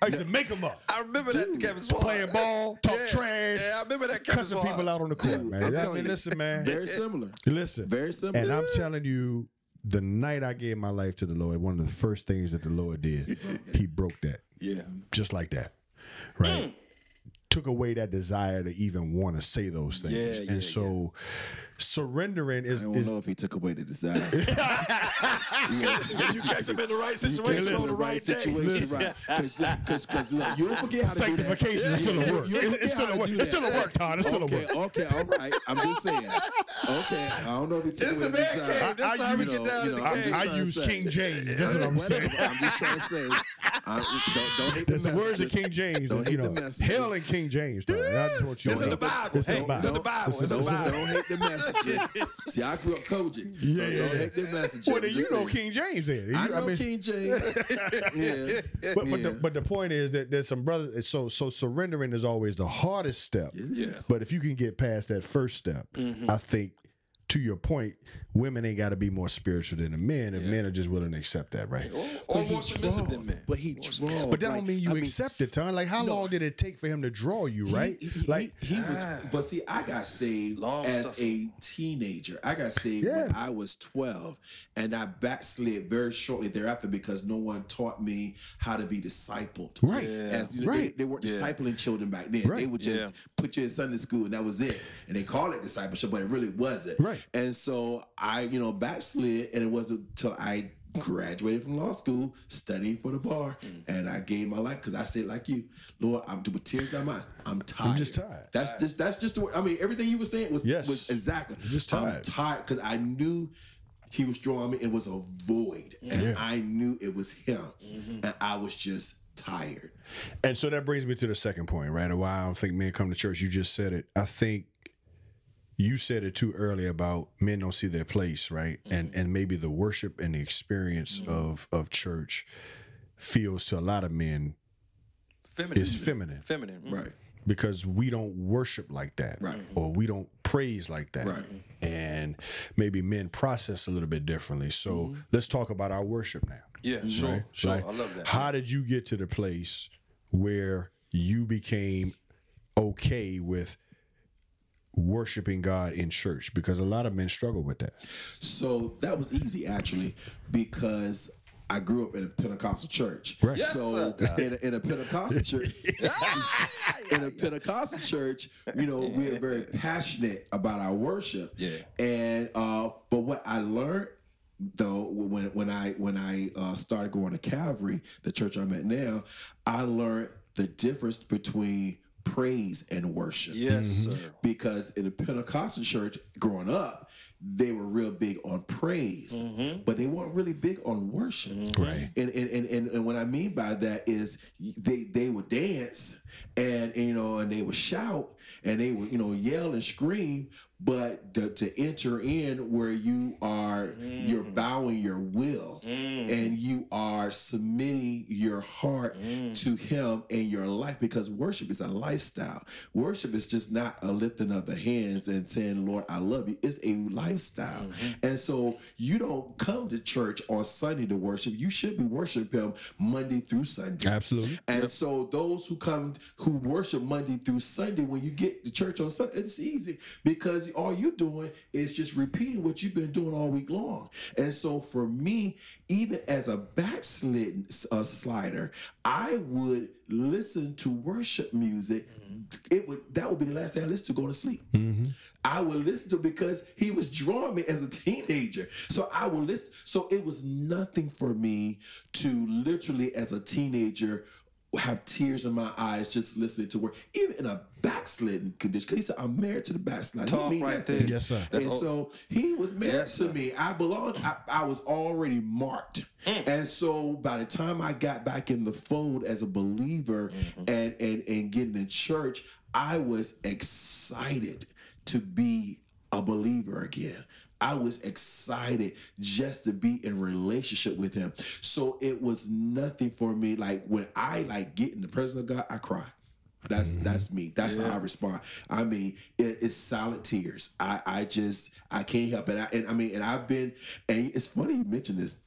[SPEAKER 2] I used to make them up.
[SPEAKER 4] I remember that Kevin Swan.
[SPEAKER 2] Playing ball, talk
[SPEAKER 4] Yeah,
[SPEAKER 2] trash,
[SPEAKER 4] Yeah, I remember that Kevin
[SPEAKER 2] cussing
[SPEAKER 4] Swan.
[SPEAKER 2] people out on the court, man.
[SPEAKER 3] I'm
[SPEAKER 2] I
[SPEAKER 3] telling
[SPEAKER 2] mean,
[SPEAKER 3] you.
[SPEAKER 2] listen, man.
[SPEAKER 3] Very similar.
[SPEAKER 2] Listen,
[SPEAKER 3] Very similar.
[SPEAKER 2] And I'm telling you, the night I gave my life to the Lord, one of the first things that the Lord did, He broke that,
[SPEAKER 4] Yeah.
[SPEAKER 2] just like that, right? Mm. Took away that desire to even want to say those things,
[SPEAKER 4] Yeah, yeah,
[SPEAKER 2] and so surrendering is,
[SPEAKER 3] I don't
[SPEAKER 2] is
[SPEAKER 3] know if he took away the desire. [laughs]
[SPEAKER 4] you catch him in the right situation on the
[SPEAKER 3] in
[SPEAKER 4] right day.
[SPEAKER 3] situation, right? Because, because, look, you don't forget how to do that.
[SPEAKER 2] sanctification is still a work.
[SPEAKER 3] You don't
[SPEAKER 2] It- It's still a work. It's still a work, Todd. It's still a work.
[SPEAKER 3] Okay, all right. I'm just saying. Okay, I don't know if he took
[SPEAKER 4] It's
[SPEAKER 3] away
[SPEAKER 4] the
[SPEAKER 3] desire.
[SPEAKER 2] I- I
[SPEAKER 4] we get down
[SPEAKER 3] you
[SPEAKER 4] to
[SPEAKER 3] know,
[SPEAKER 4] the
[SPEAKER 3] I'm
[SPEAKER 4] cave.
[SPEAKER 3] just
[SPEAKER 2] I use. King James. That's what I'm saying.
[SPEAKER 3] I'm just trying to say. I, don't, don't hate the
[SPEAKER 2] the words of. King James.
[SPEAKER 3] Don't
[SPEAKER 2] you
[SPEAKER 3] hate
[SPEAKER 2] know,
[SPEAKER 3] the message.
[SPEAKER 2] hell in King James. Todd. I just want you
[SPEAKER 4] It's
[SPEAKER 2] to know.
[SPEAKER 4] the Bible.
[SPEAKER 2] It's in
[SPEAKER 4] Hey,
[SPEAKER 2] the
[SPEAKER 4] it's in the
[SPEAKER 2] Bible.
[SPEAKER 4] Bible. It's the Bible.
[SPEAKER 3] don't hate the message. [laughs] See, I grew up COGIC, so
[SPEAKER 2] Yeah,
[SPEAKER 3] don't hate the message.
[SPEAKER 2] Well, you know. King James then.
[SPEAKER 3] I know King James. [laughs] yeah.
[SPEAKER 2] But, but, the, but the point is that there's some brothers. So so surrendering is always the hardest step.
[SPEAKER 3] Yes.
[SPEAKER 2] But if you can get past that first step, mm-hmm. I think to your point, women ain't got to be more spiritual than the men, and men are just willing to accept that, right?
[SPEAKER 4] Or
[SPEAKER 3] But
[SPEAKER 4] more submissive than men.
[SPEAKER 3] But he draws.
[SPEAKER 2] But that
[SPEAKER 3] like,
[SPEAKER 2] don't mean you
[SPEAKER 3] I mean,
[SPEAKER 2] accept it, Ton. Like, how long did it take for him to draw you, right?
[SPEAKER 3] He, he-
[SPEAKER 2] like,
[SPEAKER 3] he, he was, ah. but see, I got saved
[SPEAKER 4] Long
[SPEAKER 3] as
[SPEAKER 4] suffering.
[SPEAKER 3] a teenager. I got saved when I was twelve, and I backslid very shortly thereafter because no one taught me how to be discipled.
[SPEAKER 2] Right.
[SPEAKER 3] As you know,
[SPEAKER 2] Right.
[SPEAKER 3] they, they weren't
[SPEAKER 4] Yeah.
[SPEAKER 3] discipling children back then. They would just put you in Sunday school and that was it. And they call it discipleship, but it really wasn't.
[SPEAKER 2] Right.
[SPEAKER 3] And so I, you know, backslid, and it wasn't until I graduated from law school, studying for the bar, mm. and I gave my life because I said, like you, Lord, I'm with tears in my eye. I'm tired.
[SPEAKER 2] I'm just tired.
[SPEAKER 3] That's just that's just the word. I mean, everything you were saying was
[SPEAKER 2] Yes.
[SPEAKER 3] was exactly.
[SPEAKER 2] You're just
[SPEAKER 3] I'm
[SPEAKER 2] tired.
[SPEAKER 3] tired because I knew he was drawing me. It was a void, and
[SPEAKER 2] Yeah.
[SPEAKER 3] I knew it was him, mm-hmm. and I was just tired.
[SPEAKER 2] And so that brings me to the second point, right? Or why I don't think men come to church. You just said it. I think you said it too early about men don't see their place, right? Mm-hmm. And and maybe the worship and the experience mm-hmm. of of church feels to a lot of men
[SPEAKER 4] Feminine.
[SPEAKER 2] is feminine
[SPEAKER 4] Feminine. mm.
[SPEAKER 3] Right.
[SPEAKER 2] because we don't worship like that,
[SPEAKER 3] Right.
[SPEAKER 2] Or we don't praise like that,
[SPEAKER 3] Right.
[SPEAKER 2] And maybe men process a little bit differently. So let's talk about our worship now.
[SPEAKER 4] Yeah, sure.
[SPEAKER 2] right?
[SPEAKER 4] Sure.
[SPEAKER 2] Like,
[SPEAKER 4] I love that.
[SPEAKER 2] How did you get to the place where you became okay with worshiping God in church? Because a lot of men struggle with that.
[SPEAKER 3] So that was easy actually because I grew up in a Pentecostal church.
[SPEAKER 2] Right.
[SPEAKER 4] Yes,
[SPEAKER 3] so
[SPEAKER 4] sir.
[SPEAKER 3] in a, in a Pentecostal church, [laughs] in a Pentecostal church, you know, we're very passionate about our worship.
[SPEAKER 4] Yeah.
[SPEAKER 3] And uh, but what I learned though when when I when I uh, started going to Calvary, the church I'm at now, I learned the difference between praise and worship
[SPEAKER 4] Yes, mm-hmm. sir.
[SPEAKER 3] because in the Pentecostal church growing up, they were real big on praise, mm-hmm. but they weren't really big on worship. Mm-hmm.
[SPEAKER 2] Right.
[SPEAKER 3] And, and, and, and, and what I mean by that is they, they would dance and, you know, and they would shout and they would, you know, yell and scream, but the, to enter in where you are, mm. you're bowing your will mm. and you are submitting your heart mm. to Him and your life because worship is a lifestyle. Worship is just not a lifting of the hands and saying, Lord, I love you. It's a lifestyle. Mm-hmm. And so you don't come to church on Sunday to worship. You should be worshiping Him Monday through Sunday.
[SPEAKER 2] Absolutely.
[SPEAKER 3] And so those who come who worship Monday through Sunday, when you get to church on Sunday, it's easy because all you're doing is just repeating what you've been doing all week long. And so for me, even as a backslidden uh, slider, I would listen to worship music. It would that would be the last thing I listened to going to sleep. I would listen to because he was drawing me as a teenager. So I would listen. So it was nothing for me to literally, as a teenager, have tears in my eyes just listening to work, even in a backslidden condition. Because he said, I'm married to the backslider. He
[SPEAKER 4] Talk
[SPEAKER 3] mean
[SPEAKER 4] right there.
[SPEAKER 2] Yes, sir.
[SPEAKER 3] and
[SPEAKER 4] That's
[SPEAKER 3] so he was married
[SPEAKER 4] Yes,
[SPEAKER 3] to
[SPEAKER 4] sir.
[SPEAKER 3] me. I belonged, I, I was already marked.
[SPEAKER 4] Mm.
[SPEAKER 3] And so by the time I got back in the fold as a believer
[SPEAKER 4] Mm-hmm.
[SPEAKER 3] and, and, and getting in church, I was excited to be a believer again. I was excited just to be in relationship with him. So it was nothing for me. Like when I like get in the presence of God, I cry. That's mm-hmm. that's me. That's how I respond. I mean, it, it's solid tears. I I just I can't help it. I, and I mean, and I've been. And it's funny you mentioned this.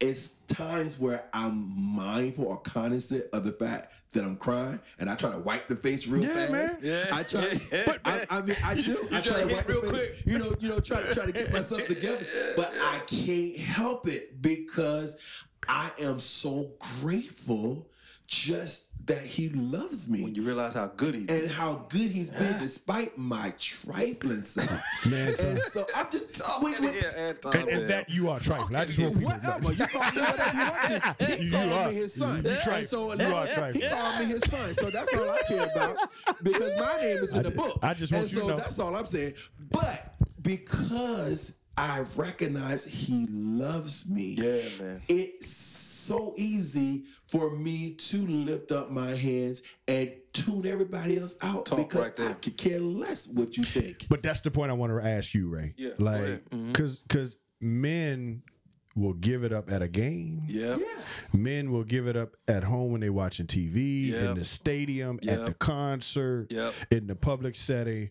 [SPEAKER 3] It's times where I'm mindful or cognizant of the fact that I'm crying, and I try to wipe the face real
[SPEAKER 2] Yeah,
[SPEAKER 3] fast.
[SPEAKER 2] man.
[SPEAKER 4] Yeah.
[SPEAKER 3] I try. [laughs]
[SPEAKER 4] But-
[SPEAKER 3] I, I mean, I do. I
[SPEAKER 4] try
[SPEAKER 3] try
[SPEAKER 4] to
[SPEAKER 3] to wipe
[SPEAKER 4] real
[SPEAKER 3] the face,
[SPEAKER 4] quick.
[SPEAKER 3] You know, you know, try to try to get myself together, but I can't help it because I am so grateful just that he loves me
[SPEAKER 4] When you realize how good he is.
[SPEAKER 3] And how good he's been despite my trifling self. [laughs]
[SPEAKER 2] Man, son.
[SPEAKER 3] and so I'm just talking
[SPEAKER 4] Get in
[SPEAKER 3] wait,
[SPEAKER 4] here, Anton,
[SPEAKER 2] And, and that you are trifling. I just want people to know.
[SPEAKER 3] Whatever. You call me whatever you want to. He
[SPEAKER 2] You
[SPEAKER 3] called
[SPEAKER 2] are.
[SPEAKER 3] me his son.
[SPEAKER 2] You- you trifling.
[SPEAKER 3] So
[SPEAKER 2] You are trifling.
[SPEAKER 3] He called me his son. So that's all I care about because my name is in
[SPEAKER 2] I
[SPEAKER 3] the
[SPEAKER 2] ju-
[SPEAKER 3] book.
[SPEAKER 2] I just want
[SPEAKER 3] and
[SPEAKER 2] you to
[SPEAKER 3] so
[SPEAKER 2] know.
[SPEAKER 3] that's all I'm saying. But because I recognize he loves me.
[SPEAKER 4] Yeah, man.
[SPEAKER 3] It's so easy for me to lift up my hands and tune everybody else out
[SPEAKER 4] Talk
[SPEAKER 3] because
[SPEAKER 4] right there.
[SPEAKER 3] I could care less what you think.
[SPEAKER 2] But that's the point I want to ask you, Ray.
[SPEAKER 4] Yeah, go
[SPEAKER 2] Like,
[SPEAKER 4] ahead. Mhm.
[SPEAKER 2] because because men will give it up at a game.
[SPEAKER 4] Yeah.
[SPEAKER 3] Yeah.
[SPEAKER 2] Men will give it up at home when they're watching TV, in the stadium, at the concert,
[SPEAKER 4] Yep.
[SPEAKER 2] in the public setting.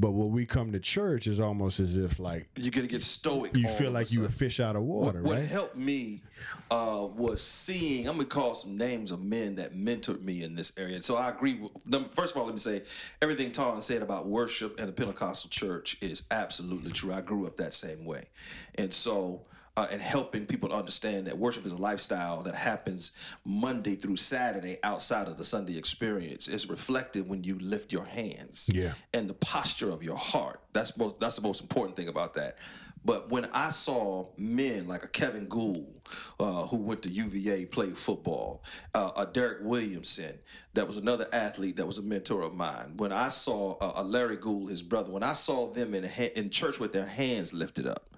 [SPEAKER 2] But when we come to church, it's almost as if like
[SPEAKER 4] you're gonna get stoic.
[SPEAKER 2] you feel like you a fish out of water,
[SPEAKER 4] what
[SPEAKER 2] right?
[SPEAKER 4] What helped me uh, was seeing. I'm gonna call some names of men that mentored me in this area. So I agree. With, first of all, let me say everything Ton said about worship and the Pentecostal church is absolutely true. I grew up that same way, and so. Uh, and helping people to understand that worship is a lifestyle that happens Monday through Saturday outside of the Sunday experience is reflected when you lift your hands
[SPEAKER 2] Yeah.
[SPEAKER 4] and the posture of your heart. That's most that's the most important thing about that. But when I saw men like a Kevin Gould, uh, who went to UVA, played football, uh, a Derek Williamson, that was another athlete that was a mentor of mine. When I saw uh, a Larry Gould, his brother, when I saw them in ha- in church with their hands lifted up,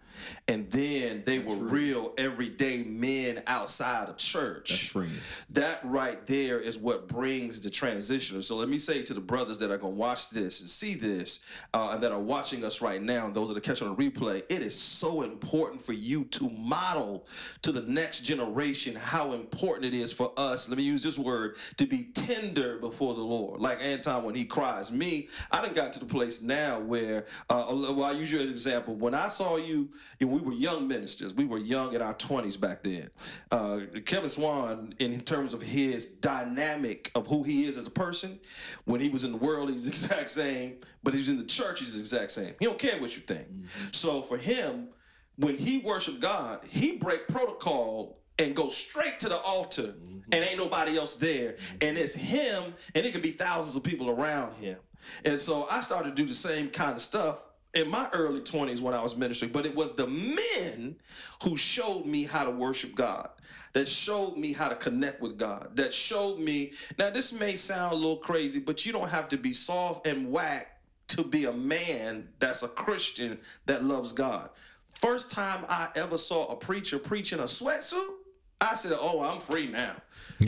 [SPEAKER 4] and then they were real everyday men outside of church.
[SPEAKER 3] That's freeing.
[SPEAKER 4] That right there is what brings the transitioner. So let me say to the brothers that are going to watch this and see this, uh, and that are watching us right now, and those that are catching on replay, it is so important for you to model to the next generation how important it is for us. Let me use this word to be tender before the Lord. Like Anton when he cries. Me, I done got to the place now where, uh, well, I use you as an example. When I saw you, and we were young ministers, we were young in our 20s back then. Uh, Kevin Swan, in terms of his dynamic of who he is as a person, when he was in the world, he's the [laughs] exact same, but he's in the church, he's the exact same. He don't care what you think. So for him, when he worshiped God, he break protocol and go straight to the altar, and ain't nobody else there, and it's him, and it could be thousands of people around him. And so I started to do the same kind of stuff in my early 20s when I was ministering, but it was the men who showed me how to worship God, that showed me how to connect with God, that showed me. Now, this may sound a little crazy, but you don't have to be soft and whack to be a man that's a Christian that loves God. First time I ever saw a preacher preaching a sweatsuit, I said, Oh, I'm free now.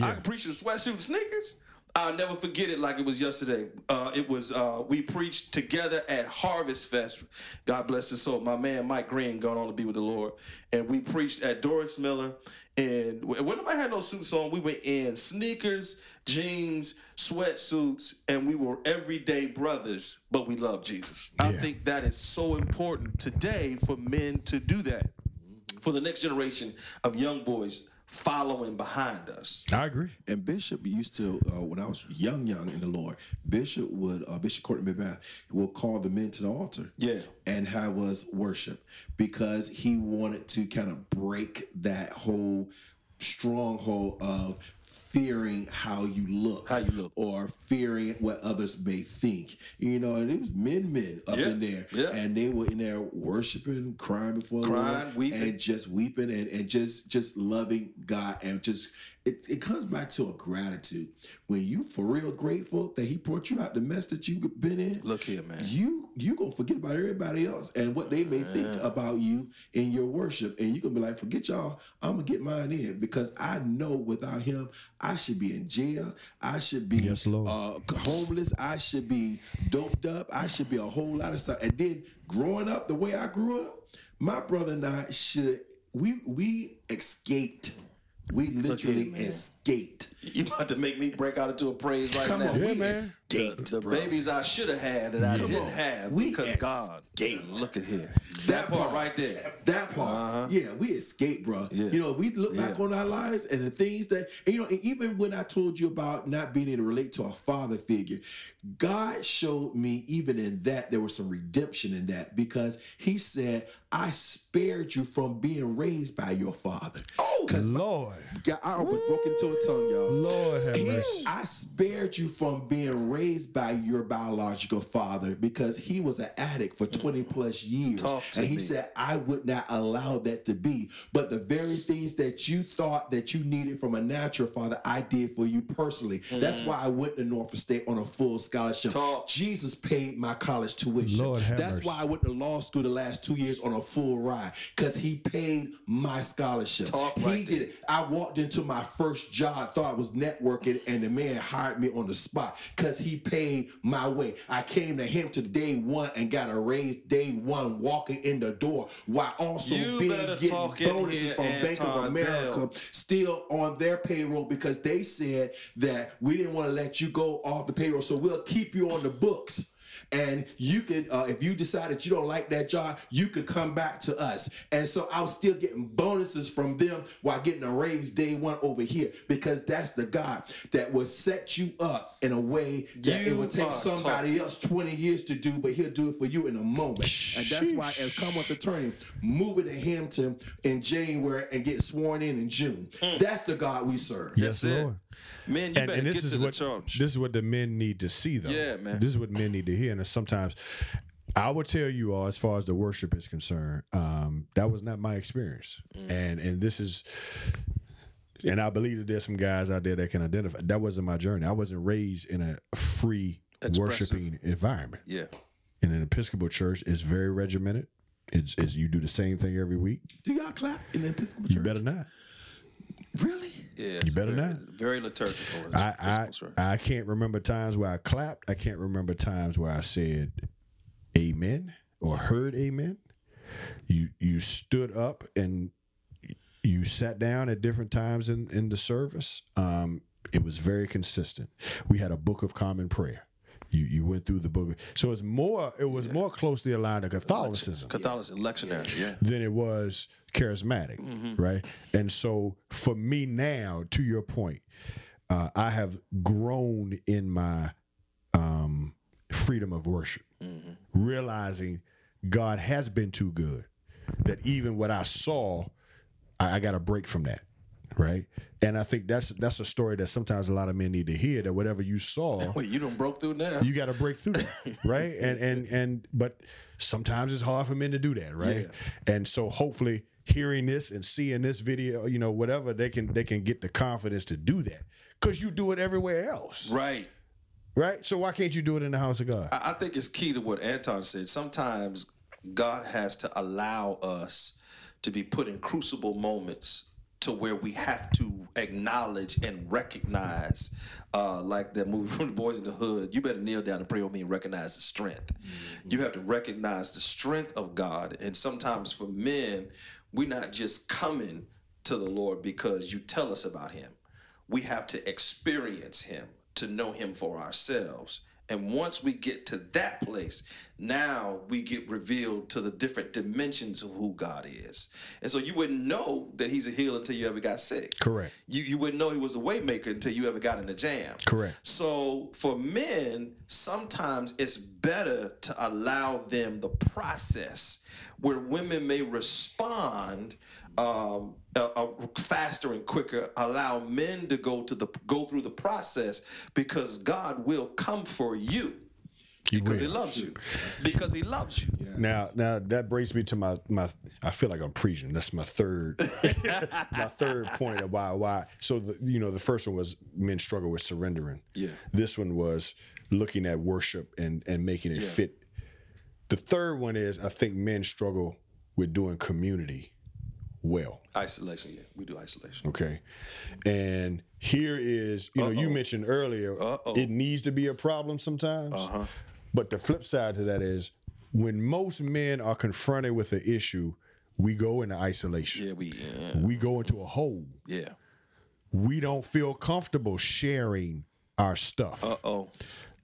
[SPEAKER 4] I can preach in a sweatsuit and sneakers. I'll never forget it like it was yesterday. Uh, it was uh, we preached together at Harvest Fest. God bless his soul. My man Mike Green gone on to be with the Lord, and we preached at Doris Miller. And when nobody had no suits on, we were in sneakers, jeans, sweatsuits, and we were everyday brothers. But we love Jesus. I think that is so important today for men to do that. For the next generation of young boys following behind us.
[SPEAKER 2] I agree.
[SPEAKER 3] And Bishop used to, uh, when I was young, young in the Lord, Bishop would, uh, Bishop Courtney McBath will call the men to the altar.
[SPEAKER 4] Yeah.
[SPEAKER 3] And have us worship because he wanted to kind of break that whole stronghold of fearing how you look.
[SPEAKER 4] How you look.
[SPEAKER 3] Or fearing what others may think. You know, and it was men, men up
[SPEAKER 4] Yeah,
[SPEAKER 3] in there.
[SPEAKER 4] yeah.
[SPEAKER 3] And they were in there worshiping, crying before the
[SPEAKER 4] Crying,
[SPEAKER 3] Lord.
[SPEAKER 4] weeping.
[SPEAKER 3] And just weeping and, and just just loving God and just it, it comes back to a gratitude. When you for real grateful that he brought you out the mess that you've been in,
[SPEAKER 4] Look here, man.
[SPEAKER 3] you you gonna forget about everybody else and what they may think about you in your worship. And you gonna be like, forget y'all, I'm gonna get mine in because I know without him, I should be in jail. I should be
[SPEAKER 2] Yes, Lord.
[SPEAKER 3] uh, homeless. I should be doped up. I should be a whole lot of stuff. And then growing up the way I grew up, my brother and I should we we escaped. We literally
[SPEAKER 4] man.
[SPEAKER 3] escaped.
[SPEAKER 4] You about to make me break out into a praise right
[SPEAKER 3] Come
[SPEAKER 4] now.
[SPEAKER 3] on,
[SPEAKER 2] Yeah,
[SPEAKER 3] we
[SPEAKER 2] man.
[SPEAKER 3] Escaped escaped,
[SPEAKER 4] the
[SPEAKER 3] bro.
[SPEAKER 4] babies I should have had that I
[SPEAKER 3] Come
[SPEAKER 4] didn't
[SPEAKER 3] on.
[SPEAKER 4] have
[SPEAKER 3] We
[SPEAKER 4] because God.
[SPEAKER 3] escaped.
[SPEAKER 4] Look at here.
[SPEAKER 3] That
[SPEAKER 4] That part
[SPEAKER 3] part.
[SPEAKER 4] right there.
[SPEAKER 3] That part, yeah, we escaped, bro.
[SPEAKER 4] Uh-huh. Yeah.
[SPEAKER 3] You know, we look back
[SPEAKER 4] Yeah.
[SPEAKER 3] on our lives and the things that, and, you know, and even when I told you about not being able to relate to a father figure, God showed me even in that there was some redemption in that because He said, "I spared you from being raised by your father." Oh, because
[SPEAKER 2] Lord,
[SPEAKER 3] I almost broke into a tongue, y'all.
[SPEAKER 2] Lord have
[SPEAKER 3] He-
[SPEAKER 2] mercy.
[SPEAKER 3] I spared you from being raised by your biological father because he was an addict for 20 plus years. And he
[SPEAKER 4] me.
[SPEAKER 3] said, I would not allow that to be. But the very things that you thought that you needed from a natural father, I did for you personally. That's why I went to Norfolk State on a full scholarship.
[SPEAKER 4] Mm. Talk.
[SPEAKER 3] Jesus paid my college tuition.
[SPEAKER 2] Lord have
[SPEAKER 3] That's
[SPEAKER 2] mercy.
[SPEAKER 3] why I went to law school the last two years on a full ride because he paid my scholarship.
[SPEAKER 4] Talk
[SPEAKER 3] he
[SPEAKER 4] right
[SPEAKER 3] did
[SPEAKER 4] there.
[SPEAKER 3] it. I walked into my first job, thought I was networking, and the man hired me on the spot because he paid my way. I came to him to day one and got a raise day one walking in the door while also
[SPEAKER 4] You
[SPEAKER 3] being getting bonuses from Bank of America
[SPEAKER 4] Bell.
[SPEAKER 3] still on their payroll because they said that we didn't want to let you go off the payroll, so we'll keep you on the books. And you could, uh, if you decide that you don't like that job, you could come back to us. And so I was still getting bonuses from them while getting a raise day one over here because that's the God that will set you up in a way that it
[SPEAKER 4] You
[SPEAKER 3] would take
[SPEAKER 4] are
[SPEAKER 3] somebody else 20 years to do, but he'll do it for you in a moment. And that's why, as come with Commonwealth Attorney, moving to Hampton in January and get sworn in in June, that's the God we serve.
[SPEAKER 2] Yes,
[SPEAKER 4] That's it.
[SPEAKER 2] Lord.
[SPEAKER 4] Man, you
[SPEAKER 2] and,
[SPEAKER 4] better
[SPEAKER 2] and this
[SPEAKER 4] get
[SPEAKER 2] is
[SPEAKER 4] to
[SPEAKER 2] what
[SPEAKER 4] the church.
[SPEAKER 2] this is what the men need to see though
[SPEAKER 4] Yeah, man.
[SPEAKER 2] this is what men need to hear and sometimes i would tell you all as far as the worship is concerned um that was not my experience
[SPEAKER 4] Mm.
[SPEAKER 2] and and this is and i believe that there's some guys out there that can identify that wasn't my journey i wasn't raised in a free
[SPEAKER 4] Expressive.
[SPEAKER 2] worshiping environment
[SPEAKER 4] yeah.
[SPEAKER 2] in an episcopal church it's very regimented it's, it's you do the same thing every week
[SPEAKER 3] Do y'all clap in the Episcopal
[SPEAKER 2] you
[SPEAKER 3] Church?
[SPEAKER 2] better not
[SPEAKER 3] Really?
[SPEAKER 4] Yeah.
[SPEAKER 2] You better
[SPEAKER 4] very,
[SPEAKER 2] not.
[SPEAKER 4] Very liturgical.
[SPEAKER 2] I, I I can't remember times where I clapped. I can't remember times where I said amen or heard amen. You you stood up and you sat down at different times in, in the service. Um, it was very consistent. We had a book of common prayer. You you went through the book. So it's more it was more closely aligned to Catholicism
[SPEAKER 4] Catholicism, lectionary. Yeah.
[SPEAKER 2] than it was charismatic, right? And so for me now, to your point, uh, I have grown in my um, freedom of worship, realizing God has been too good. That even what I saw, I, I got a break from that, right? And I think that's that's a story that sometimes a lot of men need to hear. That whatever you saw, [laughs]
[SPEAKER 4] Wait, you done broke through now?
[SPEAKER 2] you got to break through that, [laughs] right? And and and but sometimes it's hard for men to do that, right? And so hopefully hearing this and seeing this video, you know, whatever they can they can get the confidence to do that because you do it everywhere else,
[SPEAKER 4] right.
[SPEAKER 2] right? So why can't you do it in the house of God?
[SPEAKER 4] I I think it's key to what Anton said. Sometimes God has to allow us to be put in crucible moments to where we have to acknowledge and recognize, uh, like that movie from the Boyz n the Hood. You better kneel down and pray with me and recognize the strength. You have to recognize the strength of God. And sometimes for men, we're not just coming to the Lord because you tell us about Him. We have to experience Him to know Him for ourselves. And once we get to that place, now we get revealed to the different dimensions of who God is. And so you wouldn't know that He's a healer until you ever got sick.
[SPEAKER 2] Correct.
[SPEAKER 4] You, you wouldn't know He was a waymaker until you ever got in a jam.
[SPEAKER 2] Correct.
[SPEAKER 4] So for men, sometimes it's better to allow them the process where women may respond um, uh, uh, faster and quicker. Allow men to go to the go through the process because God will come for you
[SPEAKER 2] He
[SPEAKER 4] because He loves you. Because He loves you.
[SPEAKER 2] Now, now that brings me to my my. I feel like I'm preaching. That's my third, [laughs] my third point of why why. So the, you know, the first one was men struggle with surrendering.
[SPEAKER 4] Yeah.
[SPEAKER 2] This one was looking at worship and and making it
[SPEAKER 4] Yeah.
[SPEAKER 2] fit. The third one is I think men struggle with doing community well.
[SPEAKER 4] Isolation. Yeah, we do isolation.
[SPEAKER 2] Okay. And here is, you know, you mentioned earlier,
[SPEAKER 4] Uh-oh.
[SPEAKER 2] it needs to be a problem sometimes.
[SPEAKER 4] Uh-huh.
[SPEAKER 2] But the flip side to that is when most men are confronted with an issue, we go into isolation.
[SPEAKER 4] Yeah, we. Yeah.
[SPEAKER 2] We go into a hole.
[SPEAKER 4] yeah.
[SPEAKER 2] We don't feel comfortable sharing our stuff.
[SPEAKER 4] Uh oh.